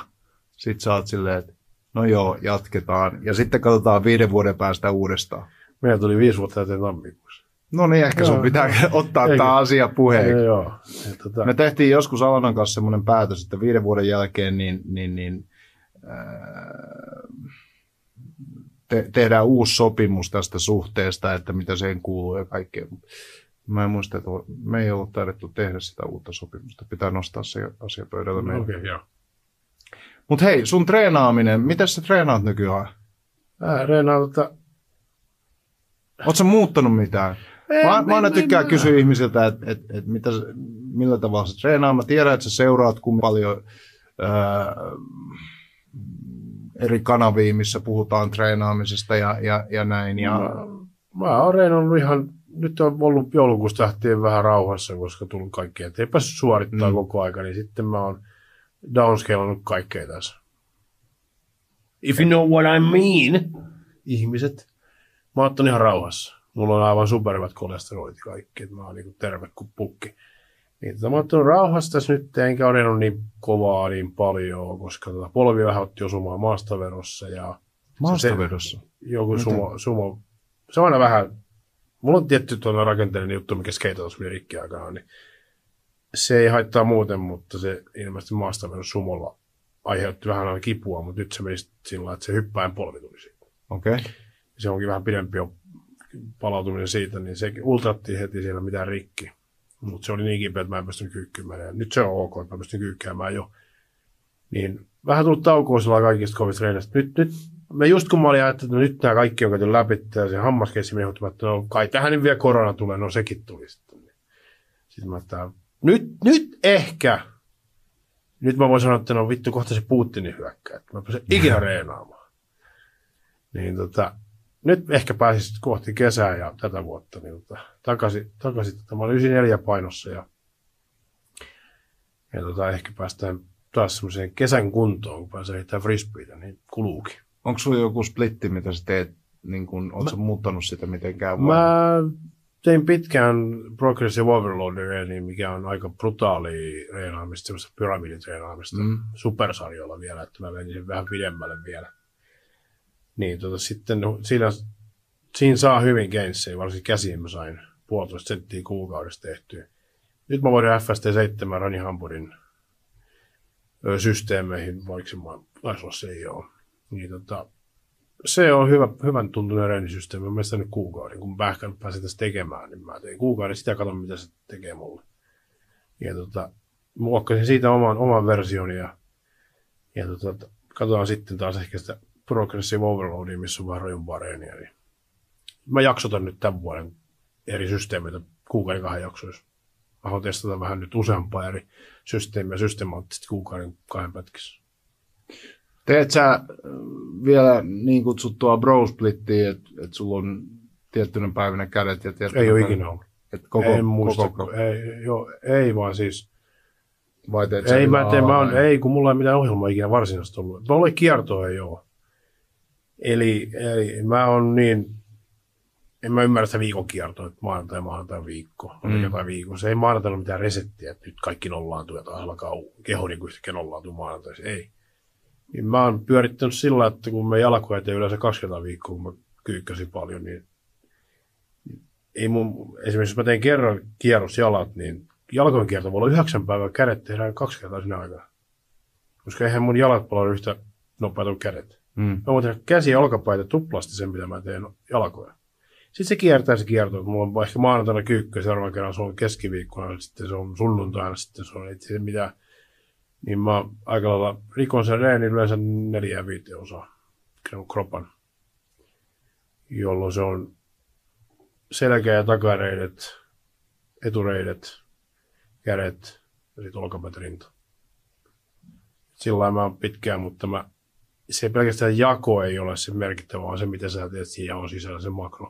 Speaker 1: Sitten sä oot silleen, että no joo, jatketaan. Ja sitten katsotaan viiden vuoden päästä uudestaan.
Speaker 2: Meillä tuli viisi vuotta täyteen tammikuussa.
Speaker 1: No niin, ehkä sun pitää ottaa
Speaker 2: Eikö?
Speaker 1: tämä asia puheeksi.
Speaker 2: Joo, joo. Tota,
Speaker 1: Me tehtiin joskus Alanan kanssa semmoinen päätös, että viiden vuoden jälkeen niin, niin, niin, te, tehdään uusi sopimus tästä suhteesta, että mitä siihen kuuluu ja kaikkea. Mä en muista, että me ei ollut taidettu tehdä sitä uutta sopimusta. Pitää nostaa se asia pöydälle. meille.
Speaker 2: Okei, okay, joo.
Speaker 1: Mutta hei, sun treenaaminen, miten sä treenaat nykyään?
Speaker 2: Mä reenaan tota...
Speaker 1: Oletko muuttanut mitään?
Speaker 2: En,
Speaker 1: Mä, mä aina tykkään kysyä ihmisiltä, että et, et mitä, millä tavalla sä treenaat. Mä tiedän, että sä seuraat kuinka paljon ää, eri kanavia, missä puhutaan treenaamisesta ja, ja, ja näin. Ja,
Speaker 2: Mä, mä oon reenannut ihan, nyt on ollut joulukuusta lähtien vähän rauhassa, koska tullut kaikkea, ei päässyt suorittaa
Speaker 1: Mm.
Speaker 2: koko aika, niin sitten mä oon downscalannut kaikkea tässä. If you know what I mean, ihmiset. Mä oon ihan rauhassa. Mulla on aivan superhyvät kolesterolit kaikki, että mä oon niinku terve kuin pukki. Niin, tota, mä oon ottanut rauhassa tässä nyt, enkä ole niin kovaa niin paljon, koska tota, polvi vähän otti osumaan maastaverossa ja
Speaker 1: maastavedossa.
Speaker 2: joku
Speaker 1: Miten?
Speaker 2: sumo, sumo, se on aina vähän, mulla on tietty tuolla rakenteellinen juttu, mikä skeitatus meni rikki aikanaan, niin se ei haittaa muuten, mutta se ilmeisesti maasta mennyt sumolla aiheutti vähän aina kipua, mutta nyt se meni sillä että se hyppäin polvi tuli siitä.
Speaker 1: Okei. Okay.
Speaker 2: Se onkin vähän pidempi jo palautuminen siitä, niin se ultrattiin heti siellä mitään rikki. Mutta se oli niin kipeä, että mä en pystynyt kyykkymään. Ja nyt se on ok, että mä pystyn kyykkäämään jo. Niin vähän tullut taukoa sillä kaikista kovista treenistä. Nyt, nyt mä just kun mä olin ajatellut, että nyt nämä kaikki on käyty läpi, ja se hammaskeissi meni, että no kai tähän nyt vielä korona tulee, no sekin tuli sitten. Sitten mä että nyt, nyt ehkä, nyt mä voin sanoa, että no vittu kohta se Putinin hyökkää, että mä pääsen ikinä reenaamaan. Niin tota, nyt ehkä pääsis kohti kesää ja tätä vuotta niin tota, takaisin, takaisin tota, mä olin 94 painossa ja, ja tota, ehkä päästään taas semmoiseen kesän kuntoon, kun pääsee heittämään frisbeitä, niin kuluukin.
Speaker 1: Onko sulla joku splitti, mitä sä teet? Niin kun, ootko sä muuttanut sitä mitenkään? vai?
Speaker 2: Mä tein pitkään Progressive niin mikä on aika brutaali reenaamista, semmoista pyramiditreenaamista
Speaker 1: Mm.
Speaker 2: supersarjoilla vielä, että mä menin vähän pidemmälle vielä. Niin tota, sitten no, siinä, siinä saa hyvin gainsseja, varsinkin käsiin mä sain puolitoista senttiä kuukaudessa tehtyä. Nyt mä voin FST7 Rani Hampurin systeemeihin, vaikka se taisi olla se ei ole. Niin tota, se on hyvä, hyvän tuntunen reenisysteemi. Mä nyt kuukauden. Kun mä ehkä pääsen tässä tekemään, niin mä tein kuukauden sitä katon, mitä se tekee mulle. Ja tota, muokkasin siitä oman, oman version ja, ja tota, katsotaan sitten taas ehkä sitä Progressive Overloadia, missä on vähän rajumpaa reeniä. Niin mä jaksotan nyt tämän vuoden eri systeemeitä kuukauden kahden jaksoissa. Mä haluan testata vähän nyt useampaa eri systeemiä systemaattisesti kuukauden kahden pätkissä.
Speaker 1: Teet sä äh, vielä niin kutsuttua bro splittiä, että et sulla on tiettynä päivänä kädet ja tiettynä
Speaker 2: Ei ole ikinä ollut.
Speaker 1: Et koko,
Speaker 2: en muista.
Speaker 1: Koko, koko,
Speaker 2: ei, joo, ei vaan siis
Speaker 1: vai teet
Speaker 2: Ei, mä teen, mä on, ei, kun mulla ei mitään ohjelmaa ikinä varsinaisesti ollut. Mulla oli kiertoa ei ole. Eli, eli mä on niin, en mä ymmärrä sitä viikon kiertoa, että maanantai, maanantai, viikko.
Speaker 1: Mm.
Speaker 2: jotain viikon. Se ei maanantaina ole mitään resettiä, että nyt kaikki nollaantuu ja taas alkaa keho niin kuin yhtäkkiä nollaantuu maanantaisi. Ei. Niin mä oon pyörittänyt sillä, että kun mä jalkoja teen yleensä kaksi kertaa viikkoa, kun mä kyykkäsin paljon, niin ei mun, esimerkiksi jos mä teen kerran kierrosjalat, niin jalkojen kierto voi olla yhdeksän päivää, kädet tehdään kaksi kertaa sinä aikana. Koska eihän mun jalat palaa yhtä nopeita kuin kädet.
Speaker 1: Mm.
Speaker 2: Mä voin tehdä käsi ja olkapäitä tuplasti sen, mitä mä teen jalkoja. Sitten se kiertää se kierto, mulla on ehkä maanantaina kyykkä, seuraavan kerran se on keskiviikkona, sitten se on sunnuntaina, sitten se on ei se mitään. Niin mä aika lailla rikon sen reenin yleensä neljä viiteen osaa kropan, jolloin se on selkä- ja takareidet, etureidet, kädet ja sitten olkapäät rinta. Sillä mä oon pitkään, mutta mä, se pelkästään jako ei ole se merkittävä, vaan se mitä sä teet siinä on sisällä se makro,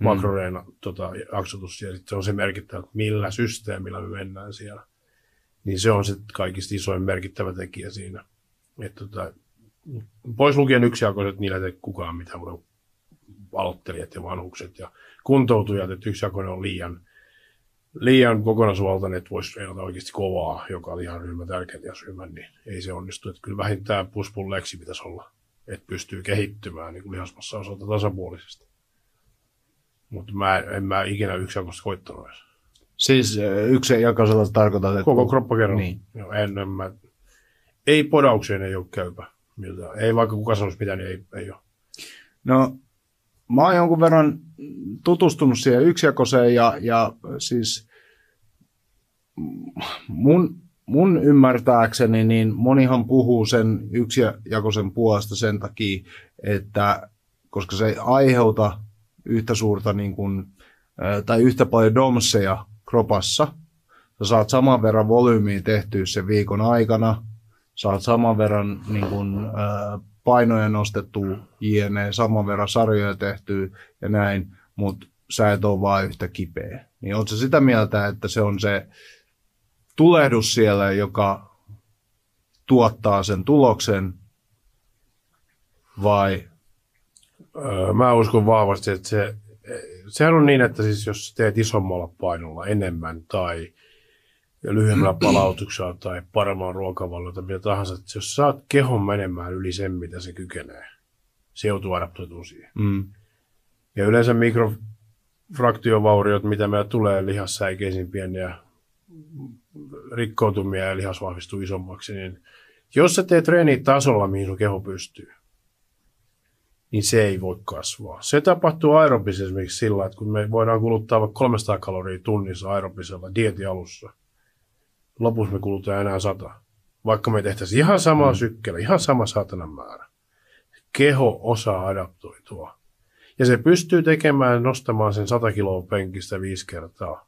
Speaker 2: mm. makroreena tota, jaksotus ja sitten se on se merkittävä, että millä systeemillä me mennään siellä. Niin se on se kaikista isoin merkittävä tekijä siinä. Et, tota, pois lukien yksijakoiset, niillä ei tee kukaan mitään kuin aloittelijat ja vanhukset ja kuntoutujat, että yksijakoinen on liian, liian kokonaisvaltainen, että voisi treenata oikeasti kovaa, joka on ihan ryhmä tärkeä ryhmän, niin ei se onnistu. Että kyllä vähintään push pull leksi pitäisi olla, että pystyy kehittymään niin lihasmassa osalta tasapuolisesti. Mutta mä en mä ikinä yksijakoista koittanut edes.
Speaker 1: Siis yksi jakasella tarkoitat, että...
Speaker 2: Koko kroppa kerran.
Speaker 1: Niin.
Speaker 2: Joo, en, en mä, ei podaukseen ei ole käypä. Miltään. Ei vaikka kuka sanoisi mitään, niin ei, ei ole.
Speaker 1: No, mä oon jonkun verran tutustunut siihen yksijakoseen ja, ja siis mun, mun ymmärtääkseni niin monihan puhuu sen yksijakoisen puolesta sen takia, että koska se ei aiheuta yhtä suurta niin kuin, tai yhtä paljon domseja kropassa, sä saat saman verran volyymiä tehtyä sen viikon aikana, saat saman verran niin kuin, ää, painoja nostettua, jne, saman verran sarjoja tehtyä ja näin, mutta sä et ole vaan yhtä kipeä. Niin ootko sitä mieltä, että se on se tulehdus siellä, joka tuottaa sen tuloksen, vai
Speaker 2: Öö, Mä uskon vahvasti, että se, sehän on niin, että siis jos teet isommalla painolla enemmän tai lyhyemmällä palautuksella tai paremmalla ruokavallilla tai mitä tahansa, että jos saat kehon menemään yli sen, mitä se kykenee, se joutuu adaptoitumaan siihen.
Speaker 1: mm,
Speaker 2: Ja yleensä mikrofraktiovauriot, mitä meillä tulee lihassäikeisiin pieniä rikkoutumia ja lihas vahvistuu isommaksi, niin jos sä teet treenit tasolla, mihin sun keho pystyy, niin se ei voi kasvaa. Se tapahtuu aerobisessa esimerkiksi sillä, että kun me voidaan kuluttaa vaikka 300 kaloria tunnissa aerobisella dietin alussa, lopussa me kulutaan enää 100. Vaikka me tehtäisiin ihan samaa mm. sykkeellä, ihan sama saatanan määrä. keho osaa adaptoitua. Ja se pystyy tekemään, nostamaan sen 100 kiloa penkistä viisi kertaa.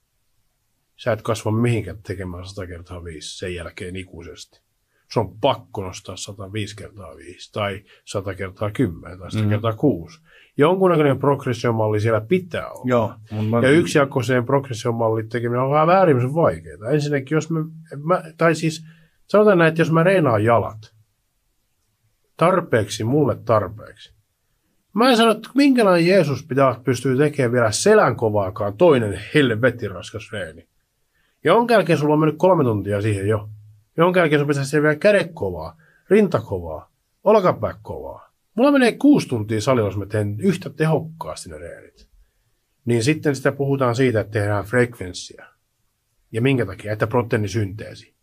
Speaker 2: Sä et kasva mihinkään tekemään 100 kertaa viisi sen jälkeen ikuisesti. Se on pakko nostaa 105 kertaa 5 tai 100 kertaa 10 tai 100 mm. kertaa 6. Jonkunnäköinen progressiomalli siellä pitää olla.
Speaker 1: Joo. Mä,
Speaker 2: Ja yksijakoiseen progressiomallin tekeminen on vähän äärimmäisen vaikeaa. Ensinnäkin, jos mä, mä, tai siis sanotaan näin, että jos mä reenaan jalat tarpeeksi, mulle tarpeeksi. Mä en sano, että minkälainen Jeesus pitää pystyä tekemään vielä selän kovaakaan toinen helvetin raskas reeni. Jonka jälkeen sulla on mennyt kolme tuntia siihen jo. Jonka jälkeen sun pitäisi vielä kädet kovaa, rinta kovaa, olkapää kovaa. Mulla menee kuusi tuntia salilla, jos mä teen yhtä tehokkaasti ne reenit niin sitten sitä puhutaan siitä, että tehdään frekvenssiä. Ja minkä takia? Että proteiinisynteesi.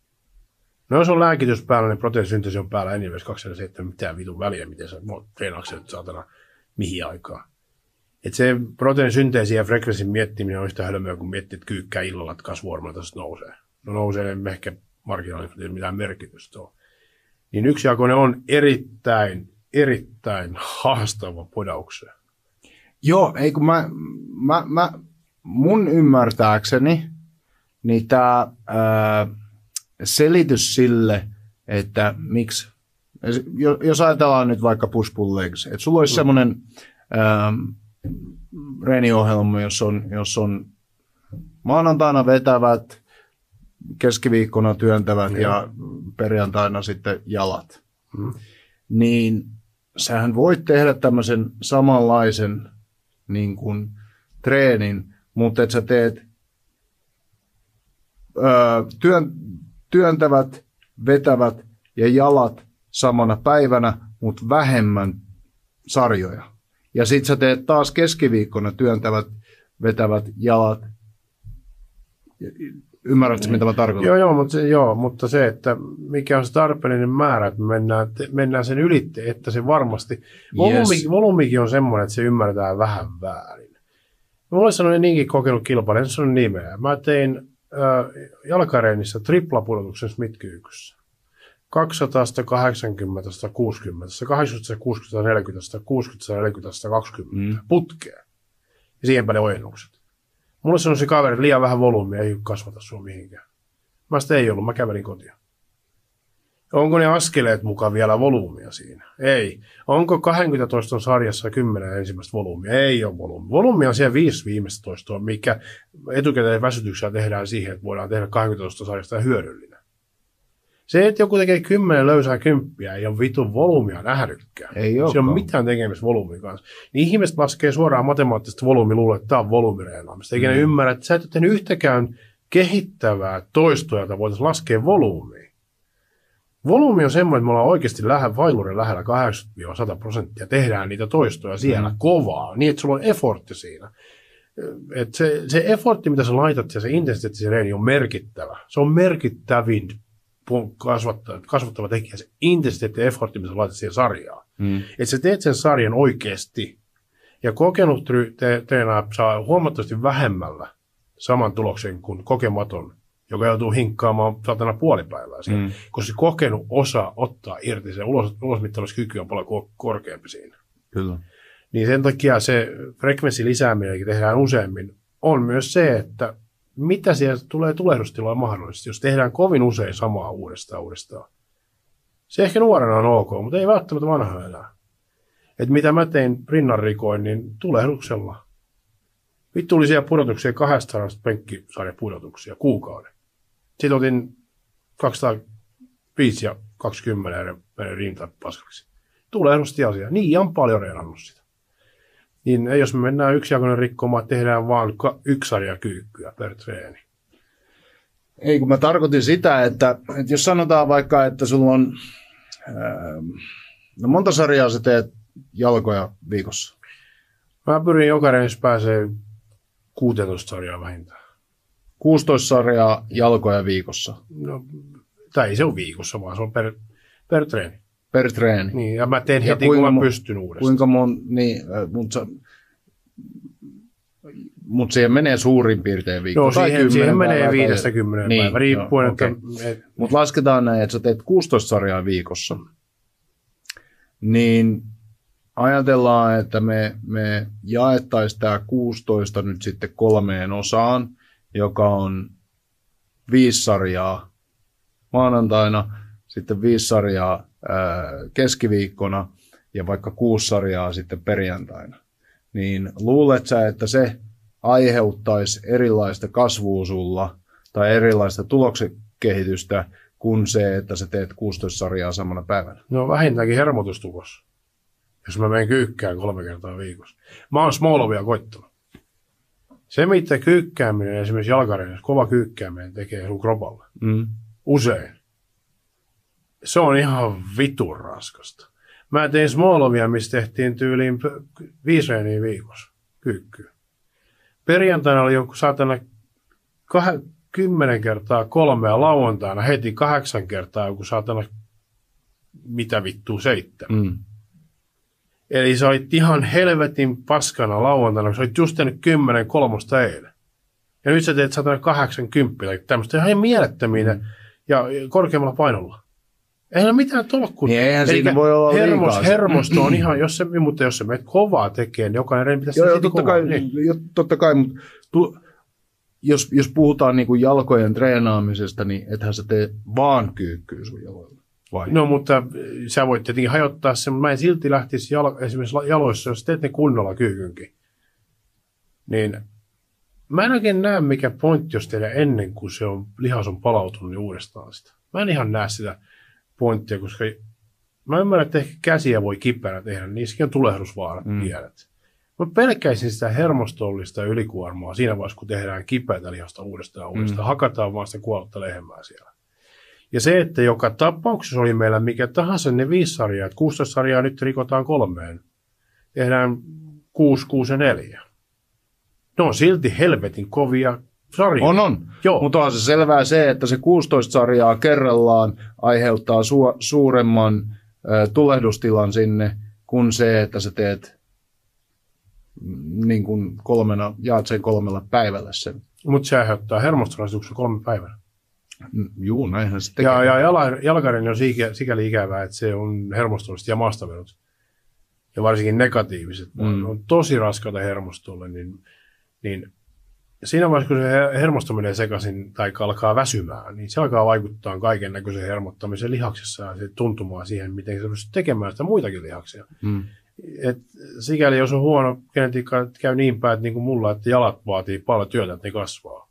Speaker 2: No jos on lääkitys päällä, niin proteiinisynteesi on päällä anyways 27, mitään vitun väliä, miten sä treenaakse nyt saatana mihin aikaan. Että se proteiinisynteesi ja frekvenssin miettiminen on yhtä hölmöä kuin miettii, että kyykkää illalla, että kasvuormoita tästä nousee. No nousee, niin ehkä marginaalisesti mitään merkitystä ole. Niin yksijakoinen on erittäin, erittäin haastava podaukseen.
Speaker 1: Joo, ei kun mä, mä, mä mun ymmärtääkseni, niin tämä selitys sille, että miksi, jo- jos ajatellaan nyt vaikka push pull legs, että sulla olisi mm. semmoinen reeniohjelma, jos on, jos on maanantaina vetävät, keskiviikkona työntävät
Speaker 2: Joo.
Speaker 1: ja perjantaina sitten jalat.
Speaker 2: Mm.
Speaker 1: Niin sähän voit tehdä tämmöisen samanlaisen niin kuin, treenin, mutta että sä teet öö, työn, työntävät, vetävät ja jalat samana päivänä, mutta vähemmän sarjoja. Ja sit sä teet taas keskiviikkona työntävät, vetävät jalat. Ymmärrätkö, mitä mä tarkoitan?
Speaker 2: Joo, joo, mutta se, joo, mutta se, että mikä on se tarpeellinen määrä, että me mennään, te- mennään sen ylitte, että se varmasti, volyymi,
Speaker 1: Yes.
Speaker 2: volyymikin on semmoinen, että se ymmärretään vähän väärin. Mulla olisi sellainen niinkin kokenut kilpailija, en sano nimeä. Mä tein äh, jalkareenissä triplapudotuksen Smith-kyykyssä. 200, 80, 160, 180, 60, 40, 160, 40, 120
Speaker 1: Mm.
Speaker 2: putkea. Ja siihen päälle ojennukset. Mulle sanoi se kaveri, liian vähän volyymia ei kasvata sua mihinkään. Mä sitä ei ollut, mä kävelin kotia. Onko ne askeleet mukaan vielä volyymia siinä? Ei. Onko 20 toiston sarjassa 10 ensimmäistä volyymia? Ei ole volyymi. Volyymi on siellä viisi viimeistä toistoa, mikä etukäteen väsytyksellä tehdään siihen, että voidaan tehdä 20 toiston sarjasta hyödyllinen. Se, että joku tekee 10 löysää kymppiä, ei ole vitun volyymia nähdykään.
Speaker 1: Ei
Speaker 2: Se on mitään tekemistä volyymin kanssa. Niin ihmiset laskee suoraan matemaattista volyymi luulee, että tämä on volyymireenaamista. Eikä mm. ne ymmärrä, että sä et ole tehnyt yhtäkään kehittävää toistoa, jota voitaisiin laskea volyymiin. Volyymi on semmoinen, että me ollaan oikeasti lähe, vailurin lähellä 80-100 prosenttia. Tehdään niitä toistoja siellä mm. kovaa, niin että sulla on effortti siinä. Et se, se effortti, mitä sä laitat ja se intensiteetti se reeni on merkittävä. Se on merkittävin pu- kasvattava, tekijä, se intensiteetti ja effortti, mitä laitat siihen sarjaan.
Speaker 1: Mm.
Speaker 2: Että sä teet sen sarjan oikeasti. Ja kokenut te- treenaaja saa huomattavasti vähemmällä saman tuloksen kuin kokematon, joka joutuu hinkkaamaan satana puolipäivää siihen. Mm. Koska se kokenut osaa ottaa irti, se ulos, ulosmittauskyky on paljon ko- korkeampi siinä.
Speaker 1: Kyllä.
Speaker 2: Niin sen takia se frekvenssi lisääminen, joka tehdään useammin, on myös se, että mitä siellä tulee tulehdustiloja mahdollisesti, jos tehdään kovin usein samaa uudestaan uudestaan. Se ehkä nuorena on ok, mutta ei välttämättä vanha enää. Et mitä mä tein rinnanrikoin, niin tulehduksella. Vittu oli siellä pudotuksia 200 penkkisarjan pudotuksia kuukauden. Sitten otin 205 ja 20 ja menin rinta paskaksi. Tulehdusti asia. Niin on paljon reenannut sitä. Niin jos me mennään yksijakoinen rikkomaan, tehdään vaan ka- yksi sarja kyykkyä per treeni.
Speaker 1: Ei, kun mä tarkoitin sitä, että, että jos sanotaan vaikka, että sulla on, ää, no monta sarjaa sä teet jalkoja viikossa?
Speaker 2: Mä pyrin joka reenissä pääsee 16 sarjaa vähintään.
Speaker 1: 16 sarjaa jalkoja viikossa
Speaker 2: No, tai ei se ole viikossa, vaan se on per, per treeni.
Speaker 1: Per treeni.
Speaker 2: Niin, ja mä teen
Speaker 1: Ja
Speaker 2: heti, kun mä pystyn uudestaan.
Speaker 1: Kuinka mon, niin, äh, mutta mut siihen menee suurin piirtein viikko.
Speaker 2: Joo,
Speaker 1: tai
Speaker 2: siihen,
Speaker 1: 10
Speaker 2: siihen menee
Speaker 1: tai-
Speaker 2: viidestä kymmenen
Speaker 1: Niin,
Speaker 2: päivää, riippuen,
Speaker 1: okei.
Speaker 2: Et,
Speaker 1: Mutta lasketaan näin, että sä teet 16 sarjaa viikossa. Niin ajatellaan, että me, me jaettaisiin tämä 16 nyt sitten kolmeen osaan, joka on viisi sarjaa maanantaina, sitten viisi sarjaa keskiviikkona ja vaikka kuusi sarjaa sitten perjantaina. Niin luulet sä, että se aiheuttaisi erilaista kasvua sulla tai erilaista tuloksen kehitystä kuin se, että sä teet 16 sarjaa samana päivänä?
Speaker 2: No vähintäänkin hermotustukos, jos mä menen kyykkään kolme kertaa viikossa. Mä oon Smolovia koittanut. Se, mitä kyykkääminen, esimerkiksi jalkareissa, kova kyykkääminen tekee sun kropalle,
Speaker 1: Mm.
Speaker 2: usein, se on ihan vitun raskasta. Mä tein Smolovia, missä tehtiin tyyliin viisi reeniä viikossa kyykkyä. Perjantaina oli joku saatana kah- kymmenen kertaa kolmea, lauantaina heti kahdeksan kertaa joku saatana mitä vittua seitsemän.
Speaker 1: Mm.
Speaker 2: Eli sä olit ihan helvetin paskana lauantaina, kun sä olit just tehnyt kymmenen kolmosta eilen. Ja nyt sä teet 180 tai tämmöistä ihan mielettömiä mm. ja korkeammalla painolla. Ei ole mitään tolkkua.
Speaker 1: Niin eihän siinä voi olla
Speaker 2: hermos,
Speaker 1: liikaa.
Speaker 2: Hermosto on ihan, jos se, mutta jos se menet kovaa tekee, niin jokainen reeni pitäisi
Speaker 1: Joo, joo, totta
Speaker 2: kovaa.
Speaker 1: kai,
Speaker 2: Niin.
Speaker 1: jo, totta kai mutta tu, jos, jos puhutaan niin kuin jalkojen treenaamisesta, niin ethän sä tee vaan kyykkyä sun jaloilla. Vai?
Speaker 2: No, mutta äh, sä voit tietenkin hajottaa sen, mutta mä en silti lähtisi jalo, esimerkiksi jaloissa, jos teet ne kunnolla kyykynkin. Niin mä en oikein näe, mikä pointti, jos tehdään ennen kuin se on, lihas on palautunut niin uudestaan sitä. Mä en ihan näe sitä pointtia, koska mä ymmärrän, että ehkä käsiä voi kipeänä tehdä, niissäkin on tulehdusvaarat, mm. Tiedät. Mä pelkäisin sitä hermostollista ylikuormaa siinä vaiheessa, kun tehdään kipeätä lihasta uudestaan ja uudestaan. Mm. Hakataan vaan sitä kuollutta lehmää siellä. Ja se, että joka tapauksessa oli meillä mikä tahansa ne viisi sarjaa, että 16 sarjaa nyt rikotaan kolmeen. Tehdään 6, 6 ja 4. Ne on silti helvetin kovia sarjoja.
Speaker 1: On, on.
Speaker 2: Joo.
Speaker 1: Mutta on se selvää se, että se 16 sarjaa kerrallaan aiheuttaa su- suuremman ö, tulehdustilan sinne, kuin se, että sä teet mm, niin kuin kolmena, jaat sen kolmella päivällä sen.
Speaker 2: Mutta se aiheuttaa hermostorasituksen kolme päivänä.
Speaker 1: Mm, Juu, näinhän se tekee.
Speaker 2: Ja, ja jala, jalkarin on sikä, sikäli ikävää, että se on hermostollisesti ja maastavedot. Ja varsinkin negatiiviset. Mm.
Speaker 1: Mm.
Speaker 2: On tosi raskaita hermostolle, niin, niin siinä vaiheessa, kun se her- hermosto menee sekaisin tai alkaa väsymään, niin se alkaa vaikuttaa kaiken näköisen hermottamisen lihaksessa ja se tuntumaan siihen, miten se pystyy tekemään sitä muitakin lihaksia.
Speaker 1: Mm.
Speaker 2: Et sikäli jos on huono genetiikka, että käy niin päin, että niin kuin mulla, että jalat vaatii paljon työtä, että ne kasvaa.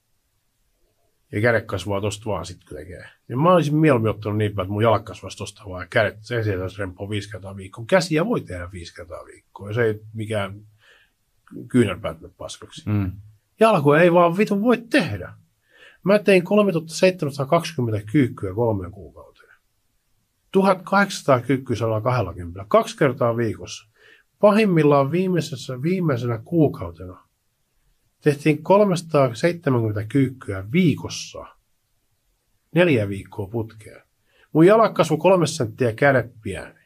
Speaker 2: Ja kädet kasvaa tosta vaan sitten kun tekee. Ja mä olisin mieluummin ottanut niin päin, että mun jalat kasvaisi tosta vaan ja kädet, se sieltä remppoo viisi kertaa viikkoon. Käsiä voi tehdä viisi kertaa viikkoon. Ja se ei mikään kyynärpäät paskaksi.
Speaker 1: Mm.
Speaker 2: Jalkoja ei vaan vitun voi tehdä. Mä tein 3720 kyykkyä kolmeen kuukauteen. 1800 kyykkyä 120, kaksi kertaa viikossa. Pahimmillaan viimeisessä, viimeisenä kuukautena tehtiin 370 kyykkyä viikossa. Neljä viikkoa putkeen. Mun jalat kasvoi kolme senttiä kädet pieni.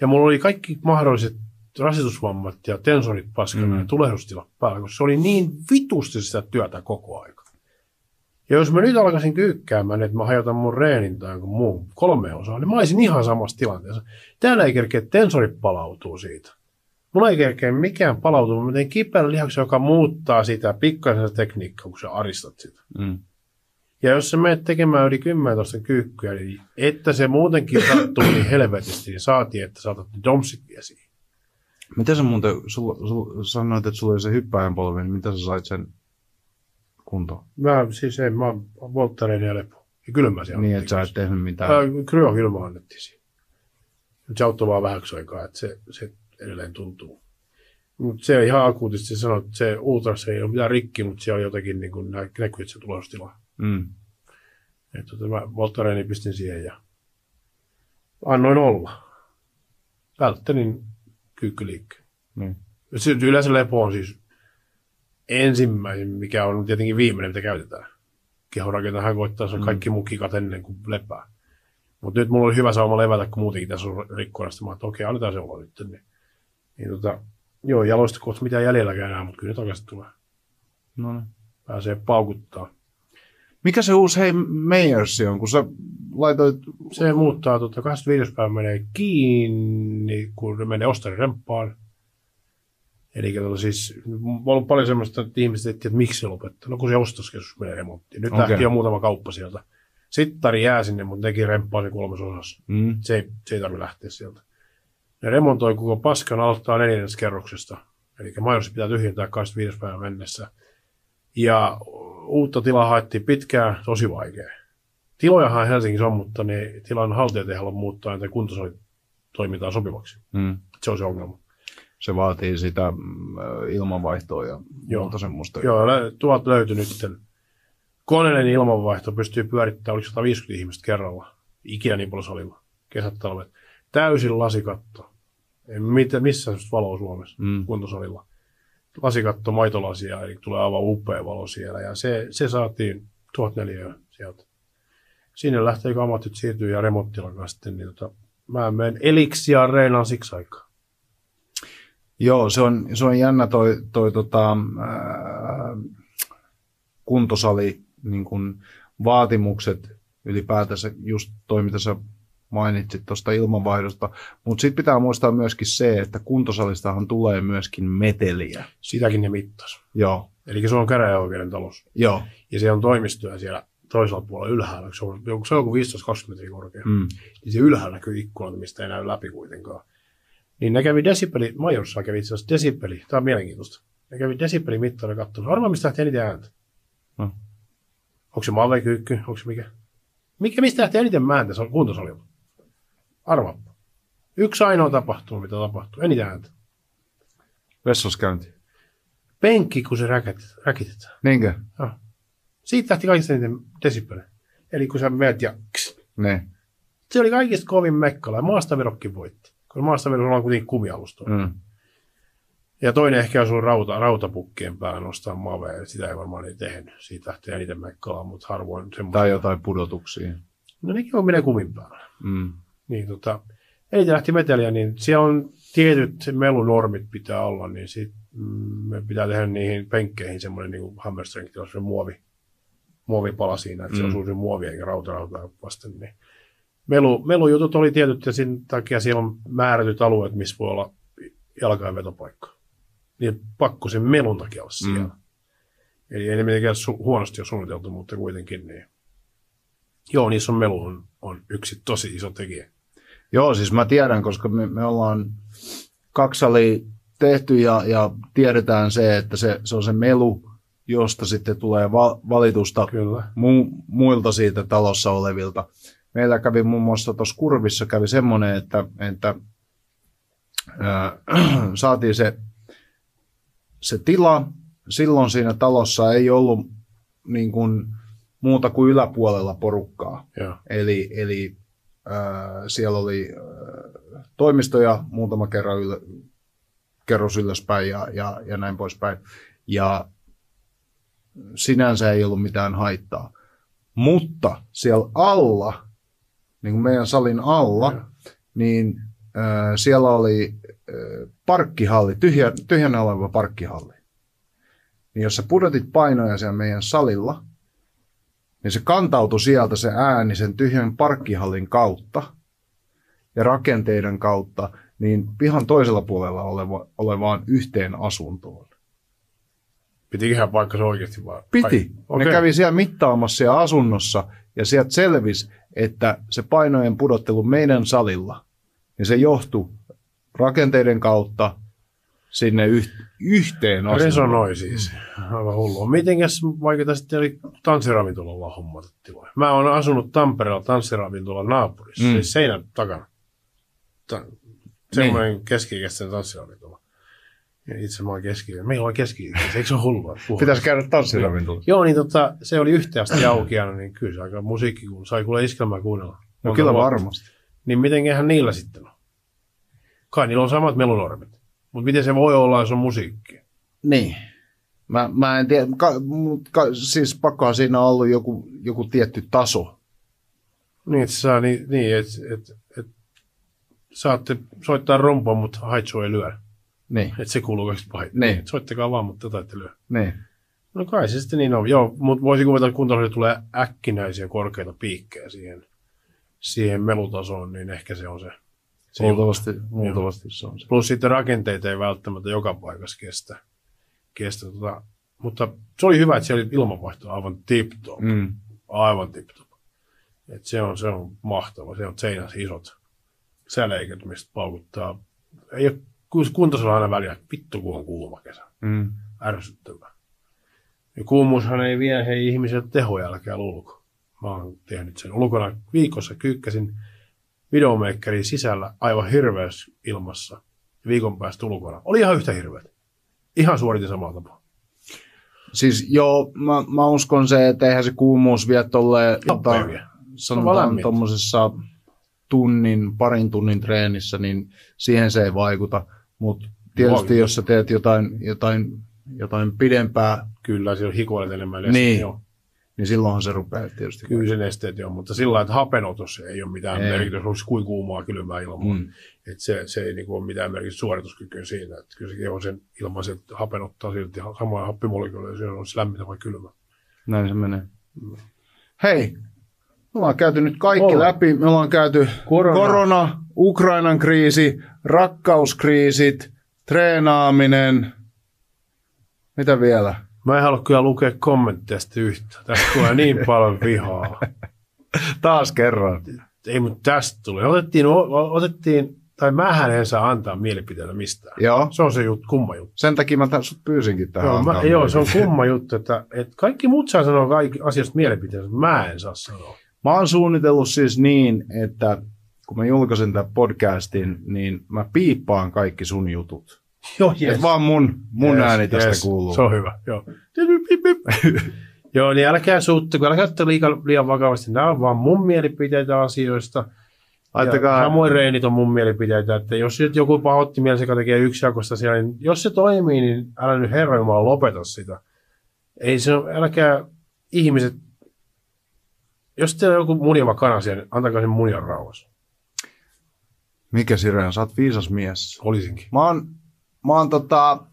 Speaker 2: Ja mulla oli kaikki mahdolliset rasitusvammat ja tensorit paskana mm. Ja tulehdustilat päällä, koska se oli niin vitusti sitä työtä koko aika. Ja jos mä nyt alkaisin kyykkäämään, että mä hajotan mun reenin tai jonkun muun kolme osaa, niin mä olisin ihan samassa tilanteessa. Täällä ei kerkeä tensorit palautuu siitä. Mulla ei kerkeä mikään palautuu. Mä teen kipeän lihaksen, joka muuttaa sitä pikkasen sitä tekniikkaa, kun sä aristat sitä.
Speaker 1: Mm.
Speaker 2: Ja jos sä menet tekemään yli 10 kyykkyä, niin että se muutenkin sattuu niin helvetisti, niin saatiin, että saatat domsit siihen.
Speaker 1: Miten sä muuten, sul, sul, sanoit, että sulla oli se hyppäjän polvi, niin miten sä sait sen kuntoon?
Speaker 2: Mä siis ei, mä oon volttareiden ja lepo. Ja kylmä siellä.
Speaker 1: Niin, että sä et tehnyt mitään.
Speaker 2: Ää, Kryokylmä annettiin siihen. Nyt se auttoi vaan vähäksi aikaa, että se, se edelleen tuntuu. Mutta se ihan akuutisti sanoi, että se ultrassa ei ole mitään rikki, mutta siellä on jotakin niin kuin näkyy, että se tulostila.
Speaker 1: Mm.
Speaker 2: Että tota, mä Voltareeni pistin siihen ja annoin olla. Välttelin kyykkyliikkeen.
Speaker 1: Niin.
Speaker 2: Se, yleensä lepo on siis ensimmäinen, mikä on tietenkin viimeinen, mitä käytetään. Kehorakentajahan koittaa saada
Speaker 1: Mm.
Speaker 2: kaikki mun kikat ennen kuin lepää. Mutta nyt mulla oli hyvä sauma levätä, kun muutenkin tässä on rikkona. Sitten mä että okei, annetaan se olla nyt. Niin, niin tota, joo, jaloista kohta mitään jäljelläkään enää, mutta kyllä ne takaisin tulee.
Speaker 1: No niin.
Speaker 2: Pääsee paukuttaa.
Speaker 1: Mikä se uusi Hei Meyersi on, kun sä laitoit...
Speaker 2: Se muuttaa, tota, 25. päivä menee kiinni, kun ne menee ostariremppaan. Eli tota siis, on ollut paljon semmoista, että ihmiset etsivät, että miksi se lopettaa. No kun se ostoskeskus menee remonttiin. Nyt okay. lähti jo muutama kauppa sieltä. Sittari jää sinne, mutta nekin remppaa se kolmasosassa.
Speaker 1: Mm.
Speaker 2: Se ei, se ei tarvitse lähteä sieltä. Ne remontoi koko paskan aloittaa neljänneskerroksesta. Eli majorsi pitää tyhjentää 25. päivän mennessä. Ja uutta tilaa haettiin pitkään, tosi vaikea. Tilojahan Helsingissä on, mutta ne tilan haltijat ei halua muuttaa niitä kuntosalitoimintaa sopivaksi.
Speaker 1: Mm.
Speaker 2: Se on se ongelma.
Speaker 1: Se vaatii sitä mm, ilmanvaihtoa ja
Speaker 2: Joo.
Speaker 1: muuta semmoista.
Speaker 2: Joo, tuolta löytyi nyt koneellinen ilmanvaihto, pystyy pyörittämään, oliko 150 ihmistä kerralla. Ikinä niin paljon salilla. Kesät, talvet. Täysin lasikatto. Mitä, semmoista valoa Suomessa
Speaker 1: Mm.
Speaker 2: kuntosalilla. Lasikatto, maitolasia, eli tulee aivan upea valo siellä. Ja se, se saatiin 1004 sieltä. Sinne lähtee kamat nyt siirtyy ja remonttilakaan sitten. Niin tota, mä menen Elixia Reenaan siksi aikaa.
Speaker 1: Joo, se on, se on jännä toi, toi tota, ää, kuntosali niin kun vaatimukset ylipäätänsä just toi, mitä sä mainitsit tuosta ilmanvaihdosta. Mutta sitten pitää muistaa myöskin se, että kuntosalistahan tulee myöskin meteliä.
Speaker 2: Sitäkin ne mittas.
Speaker 1: Joo,
Speaker 2: Eli se on käräjäoikeuden talous.
Speaker 1: joo.
Speaker 2: Ja siellä on toimistoja siellä toisella puolella ylhäällä. Se on, se on joku 15-20 metriä korkea.
Speaker 1: Mm.
Speaker 2: Niin se ylhäällä näkyy ikkunat, mistä ei näy läpi kuitenkaan. Niin ne kävi desibeli, Majorssa kävi itse asiassa desibeli, tämä on mielenkiintoista. Ne kävi desibelimittaria katsomassa. Arvaa, mistä lähtee eniten ääntä.
Speaker 1: No.
Speaker 2: Onko se mavekyykky, onko se mikä? mikä mistä lähtee eniten ääntä se on kuntosalilla? Arvaa. Yksi ainoa tapahtuma, mitä tapahtuu. Eniten ääntä.
Speaker 1: Vessoskäynti.
Speaker 2: Penkki, kun se räkitetään.
Speaker 1: Niinkö?
Speaker 2: Joo. Siitä lähti kaikista eniten desibeli. Eli kun sä menet ja kss,
Speaker 1: Ne.
Speaker 2: se oli kaikista kovin mekkala ja maastavirokkin voitti. Kun maastavirossa on kuitenkin kumialusta.
Speaker 1: Mm.
Speaker 2: Ja toinen ehkä olisi ollut rauta, rautapukkien päällä nostaa mavea. Sitä ei varmaan ei tehnyt. Siitä lähtee eniten mekkalaa, mutta harvoin semmoista.
Speaker 1: Tai jotain pudotuksia.
Speaker 2: No nekin on menee kumin päällä.
Speaker 1: Mm.
Speaker 2: Niin tota, eniten lähti meteliä, niin siellä on tietyt melunormit pitää olla, niin sit, mm, me pitää tehdä niihin penkkeihin semmoinen niin hammerstrength, jos se muovi, muovipala siinä, että se
Speaker 1: Mm.
Speaker 2: se muovi eikä rautarautaa vasten. Niin. Melu, melujutut oli tietyt ja sen takia siellä on määrätyt alueet, missä voi olla jalka- ja vetopaikka. Niin pakko sen melun takia olla siellä.
Speaker 1: Mm.
Speaker 2: Eli ei ne mitenkään su- huonosti ole suunniteltu, mutta kuitenkin niin. Joo, niissä on melu on, on yksi tosi iso tekijä.
Speaker 1: Joo, siis mä tiedän, koska me, me ollaan kaksali tehty ja, ja tiedetään se, että se, se on se melu, josta sitten tulee va- valitusta
Speaker 2: Kyllä.
Speaker 1: mu- muilta siitä talossa olevilta. Meillä kävi muun muassa tuossa kurvissa kävi semmoinen, että, että ää, saatiin se, se tila. Silloin siinä talossa ei ollut niin kuin, muuta kuin yläpuolella porukkaa. Eli, eli äh, siellä oli toimistoja muutama kerran yl, kerros ylöspäin ja, ja, ja näin poispäin. Ja sinänsä ei ollut mitään haittaa. Mutta siellä alla, niin kuin meidän salin alla, niin äh, siellä oli äh, parkkihalli, tyhjä, tyhjänä oleva parkkihalli. Niin jos sä pudotit painoja siellä meidän salilla, niin se kantautui sieltä se ääni sen tyhjän parkkihallin kautta ja rakenteiden kautta, niin pihan toisella puolella oleva, olevaan yhteen asuntoon.
Speaker 2: Pitiköhän paikka se oikeasti vaan?
Speaker 1: Piti.
Speaker 2: Ai,
Speaker 1: Okay. Ne kävi siellä mittaamassa siellä asunnossa ja sieltä selvisi, että se painojen pudottelu meidän salilla, niin se johtui rakenteiden kautta sinne yh- yhteen asuntoon.
Speaker 2: Resonoi siis. Aivan hullua. Mitenkäs vaikeaa sitten oli tanssiravintolalla hommata tiloja? Mä oon asunut Tampereella tanssiravintolan naapurissa,
Speaker 1: Mm.
Speaker 2: siis seinän takana. Ta- semmoinen niin. keski-ikäisten tanssiravintola. Ja itse mä oon keski Meillä on keski Eikö se ole hullua?
Speaker 1: Pitäisi käydä tanssiravintolassa.
Speaker 2: Joo, niin tota, se oli yhteen auki aina, niin kyllä se aika musiikki, kun sai kuule iskelmää kuunnella.
Speaker 1: No kyllä varmasti.
Speaker 2: Niin mitenköhän niillä sitten on? Kai niillä on samat melunormit. Mutta miten se voi olla, jos on musiikki?
Speaker 1: Niin. Mä, mä en tiedä, ka, ka, siis pakkohan siinä on ollut joku, joku tietty taso.
Speaker 2: Niin, että saa, niin, niin että et, et, saatte soittaa rompua, mutta haitsu ei lyö.
Speaker 1: Niin,
Speaker 2: Että se kuuluu kaikista pahit.
Speaker 1: Niin.
Speaker 2: Soittakaa vaan, mutta tätä ette lyö.
Speaker 1: niin.
Speaker 2: No kai se sitten niin on. Joo, mutta voisi kuvata, että kuntosalilla tulee äkkinäisiä korkeita piikkejä siihen, siihen melutasoon, niin ehkä se on se. Se
Speaker 1: Luultavasti, luultavasti se on.
Speaker 2: Plus sitten rakenteita ei välttämättä joka paikassa kestä. kestä tota. Mutta se oli hyvä, että siellä oli ilmanvaihto aivan tip-top.
Speaker 1: Mm.
Speaker 2: Aivan tip-top. Et se, on, se on mahtava. Se on seinässä isot säleiköt, mistä paukuttaa. Ei ole kuntosalilla aina väliä, vittu kun on kuuma kesä.
Speaker 1: Mm.
Speaker 2: Ärsyttävää. Ja kuumuushan ei vie hei ihmisiltä tehojälkeä ulko. Mä oon tehnyt sen ulkona viikossa, kyykkäsin videomakerin sisällä aivan hirveässä ilmassa. Viikon päästä ulkona. Oli ihan yhtä hirveät. Ihan suoritin samalla tapaa.
Speaker 1: Siis joo, mä, mä uskon se, että eihän se kuumuus vie tolleen,
Speaker 2: vaan
Speaker 1: sanotaan tuommoisessa tunnin, parin tunnin treenissä, niin siihen se ei vaikuta. Mutta tietysti
Speaker 2: Joo.
Speaker 1: jos sä teet jotain, jotain, jotain pidempää,
Speaker 2: Kyllä, siellä hikoilet enemmän.
Speaker 1: Niin.
Speaker 2: Joo.
Speaker 1: Niin silloinhan se rupeaa tietysti.
Speaker 2: Kyllä sen esteet on, mutta sillä lailla, että hapenotus ei ole mitään
Speaker 1: Ei.
Speaker 2: merkitystä, onko kuin kuumaa kylmää ilmaa.
Speaker 1: Mm.
Speaker 2: Mm. Et se, se ei niinku ole mitään merkitystä suorituskykyyn siinä. Että kyllä se keho sen ilmaiset hapenottaa silti samoja happimolekyyleja, jos on se lämmintä vai kylmä.
Speaker 1: Näin se menee. Hei, me ollaan käyty nyt kaikki
Speaker 2: Ollaan.
Speaker 1: läpi. Me ollaan käyty
Speaker 2: Korona.
Speaker 1: korona, Ukrainan kriisi, rakkauskriisit, treenaaminen. Mitä vielä?
Speaker 2: Mä en halua kyllä lukea kommentteja sitten yhtä. Tästä tulee niin paljon vihaa.
Speaker 1: Taas kerran.
Speaker 2: Ei, mutta tästä tuli. Otettiin, otettiin tai mähän en saa antaa mielipiteitä mistään.
Speaker 1: Joo,
Speaker 2: Se on se jut, kumma juttu.
Speaker 1: sen takia mä tä- sut pyysinkin tähän.
Speaker 2: Joo, mä, joo, se on kumma juttu, että, että kaikki muut saa sanoa kaikki asioista mielipiteitä, mutta mä en saa sanoa.
Speaker 1: Mä oon suunnitellut siis niin, että kun mä julkaisen tämän podcastin, niin mä piippaan kaikki sun jutut.
Speaker 2: Joo,
Speaker 1: Yes. Et vaan mun, mun
Speaker 2: Yes,
Speaker 1: ääni tästä
Speaker 2: yes.
Speaker 1: kuuluu.
Speaker 2: Se on hyvä, joo. Joo, niin älkää suuttuko, älkää ottaa liian, liian vakavasti. Nämä on vaan mun mielipiteitä asioista.
Speaker 1: Laittakaa,
Speaker 2: Ja samoin reenit on mun mielipiteitä, että jos nyt joku pahoitti mielensä, joka tekee yksi jakosta siellä, niin jos se toimii, niin älä nyt herra Jumala lopeta sitä. Ei se älkää ihmiset, jos teillä on joku munjava kana siellä, niin antakaa sen munjan rauhassa.
Speaker 1: mikä Siren, sä oot viisas mies.
Speaker 2: Olisinkin.
Speaker 1: Mä oon, mä oon tota,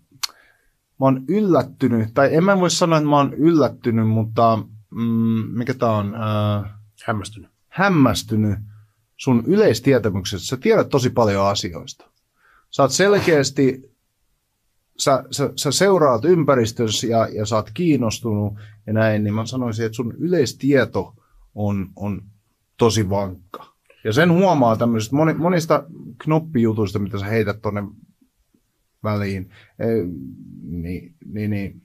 Speaker 1: mä oon yllättynyt, tai en mä voi sanoa, että mä oon yllättynyt, mutta mm, mikä tää on, äh,
Speaker 2: Hämmästynyt.
Speaker 1: hämmästynyt sun yleistietämyksestä. Sä tiedät tosi paljon asioista. Sä oot selkeästi, sä, sä, sä seuraat ympäristössä ja, ja sä oot kiinnostunut ja näin, niin mä sanoisin, että sun yleistieto on, on tosi vankka. Ja sen huomaa tämmöisistä moni, monista knoppijutuista, mitä sä heität tonne väliin, niin, niin, niin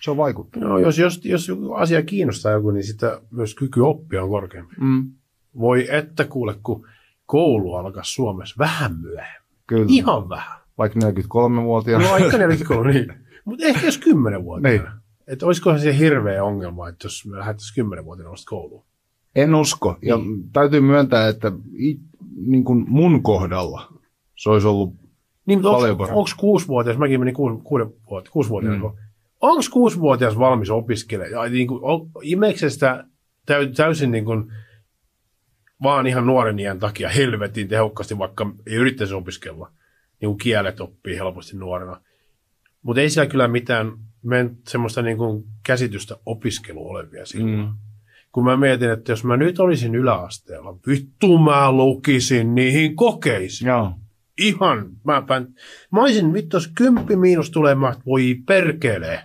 Speaker 1: se on vaikuttanut.
Speaker 2: No, jos, jos, jos joku asia kiinnostaa joku, niin sitä myös kyky oppia on korkeampi.
Speaker 1: Mm,
Speaker 2: Voi että kuule, kun koulu alkaa Suomessa vähän myöhemmin.
Speaker 1: kyllä.
Speaker 2: Ihan vähän.
Speaker 1: Vaikka 43-vuotiaana.
Speaker 2: No aika 40 niin. Mutta ehkä jos 10 vuotta.
Speaker 1: Niin.
Speaker 2: Että olisikohan se hirveä ongelma, että jos me lähdettäisiin 10 vuotiaana vasta kouluun.
Speaker 1: En usko. Ja täytyy myöntää, että i, niin kuin mun kohdalla se olisi ollut,
Speaker 2: Niin, mutta onko, kuusivuotias, mäkin menin kuuden, vuotta, kuusivuotiaana, mm. onko kuusivuotias valmis opiskelemaan? Niin kuin, on, imeksestä täy, täysin niin kuin, vaan ihan nuoren iän takia helvetin tehokkaasti, vaikka ei yrittäisi opiskella. Niin kuin kielet oppii helposti nuorena. Mutta ei siellä kyllä mitään men, semmoista niin kuin käsitystä opiskelu ole vielä silloin.
Speaker 1: mm,
Speaker 2: Kun mä mietin, että jos mä nyt olisin yläasteella, vittu mä lukisin niihin kokeisiin
Speaker 1: joo,
Speaker 2: ihan, mä, pän, mä olisin vittu, jos kymppi miinus tulee, mä että voi perkelee.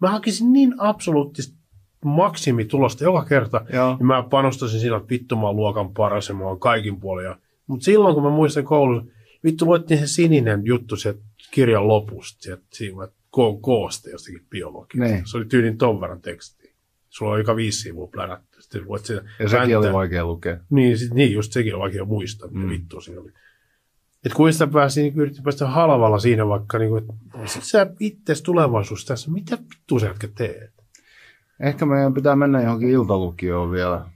Speaker 2: Mä hakisin niin absoluuttista maksimitulosta joka kerta,
Speaker 1: joo.
Speaker 2: ja mä panostasin sillä, että vittu mä luokan paras ja mä oon kaikin puolin. Mutta silloin, kun mä muistan koulussa, vittu luettiin se sininen juttu sieltä kirjan lopusta, sieltä siinä ko- koosta jostakin biologiasta.
Speaker 1: Niin.
Speaker 2: Se oli tyylin ton verran tekstiä. Sulla oli joka viisi sivua plänätty. Sitten sitä
Speaker 1: Ja sekin
Speaker 2: vääntää.
Speaker 1: oli vaikea lukea.
Speaker 2: Niin, sit, niin just sekin on vaikea muistaa, mitä
Speaker 1: Mm.
Speaker 2: vittua siinä oli. Et kun sitä pääsi, niin yritti päästä halvalla siinä vaikka, niin kuin, että sä itses tulevaisuus tässä, mitä vittua sä jätkä teet?
Speaker 1: Ehkä meidän pitää mennä johonkin iltalukioon vielä.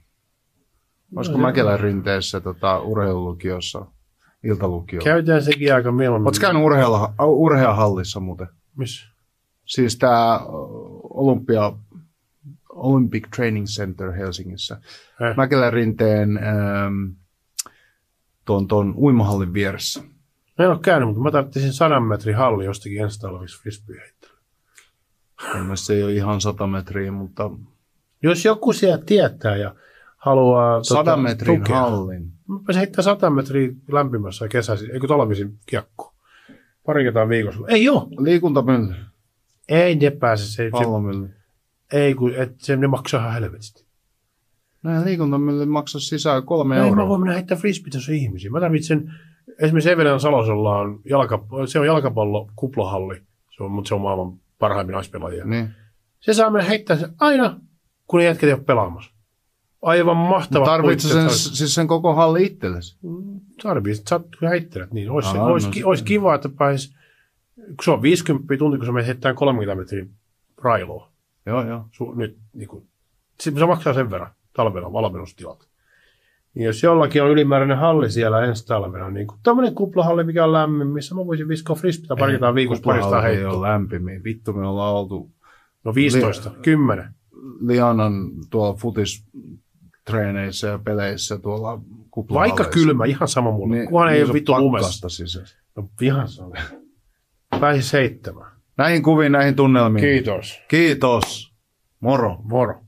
Speaker 1: Olisiko
Speaker 2: No,
Speaker 1: Mäkelän rinteessä tota, urheilulukiossa iltalukio?
Speaker 2: Käytetään sekin aika mieluummin.
Speaker 1: Oletko käynyt urheilla, urheahallissa muuten?
Speaker 2: Missä?
Speaker 1: Siis tämä Olympia, Olympic Training Center Helsingissä.
Speaker 2: Eh.
Speaker 1: Mäkelän rinteen ähm, tuon, tuon uimahallin vieressä.
Speaker 2: Mä en ole käynyt, mutta mä tarvitsin sadan metrin halli jostakin ensi talviksi frisbee heittelyä.
Speaker 1: Ilmeisesti se ei ole ihan 100 metriä, mutta
Speaker 2: Jos joku siellä tietää ja haluaa
Speaker 1: 100
Speaker 2: tota,
Speaker 1: metrin
Speaker 2: tukea,
Speaker 1: hallin.
Speaker 2: Mä heittää 100 metriä lämpimässä kesäisin, eikö talvisin kiekko. Pari kertaa viikossa. Ei oo.
Speaker 1: Liikuntamylly,
Speaker 2: Ei ne pääse. Se, se, ei, kun, et, se, ne maksaa ihan helvetisti.
Speaker 1: Näin liikuntamylly maksaa sisään kolme
Speaker 2: mä
Speaker 1: euroa.
Speaker 2: voin mennä heittää frisbeetä ihmisiä. Mä tarvitsen, esimerkiksi Evelän Salosella on, jalka, se on jalkapallo kuplahalli, se on, mutta se on maailman parhaimpia naispelaajia.
Speaker 1: Niin.
Speaker 2: Se saa mennä heittää sen aina, kun ne jätket ei ole pelaamassa. Aivan mahtava.
Speaker 1: Tarvitset sen, siis sen koko halli itsellesi?
Speaker 2: Tarvitset, sä heittelet niin. Olisi,
Speaker 1: Aa,
Speaker 2: olisi,
Speaker 1: no
Speaker 2: ki,
Speaker 1: se-
Speaker 2: olisi kiva, että pääsis, kun se on 50 tunti, kun sä menet heittämään 30 metriä railoa.
Speaker 1: Joo, joo.
Speaker 2: Su, nyt, niin kuin, se, se, maksaa sen verran talvella valmennustilat. Niin jos jollakin on ylimääräinen halli siellä ensi talvena, niin kuin tämmöinen kuplahalli, mikä on lämmin, missä mä voisin viskoa frisbeitä pari kertaa viikossa paristaan
Speaker 1: Kuplahalli ei
Speaker 2: heittoa.
Speaker 1: ole lämpimiä. Vittu, me ollaan oltu
Speaker 2: No 15, 10.
Speaker 1: Lianan tuolla futistreeneissä ja peleissä tuolla kuplahalleissa.
Speaker 2: Vaikka kylmä, ihan sama mulle. Niin, Kunhan ei
Speaker 1: se
Speaker 2: ole vittu lumessa.
Speaker 1: sisässä.
Speaker 2: No ihan sama. Pääsis heittämään.
Speaker 1: Näihin kuviin, näihin tunnelmiin.
Speaker 2: Kiitos.
Speaker 1: Kiitos. Moro.
Speaker 2: Moro.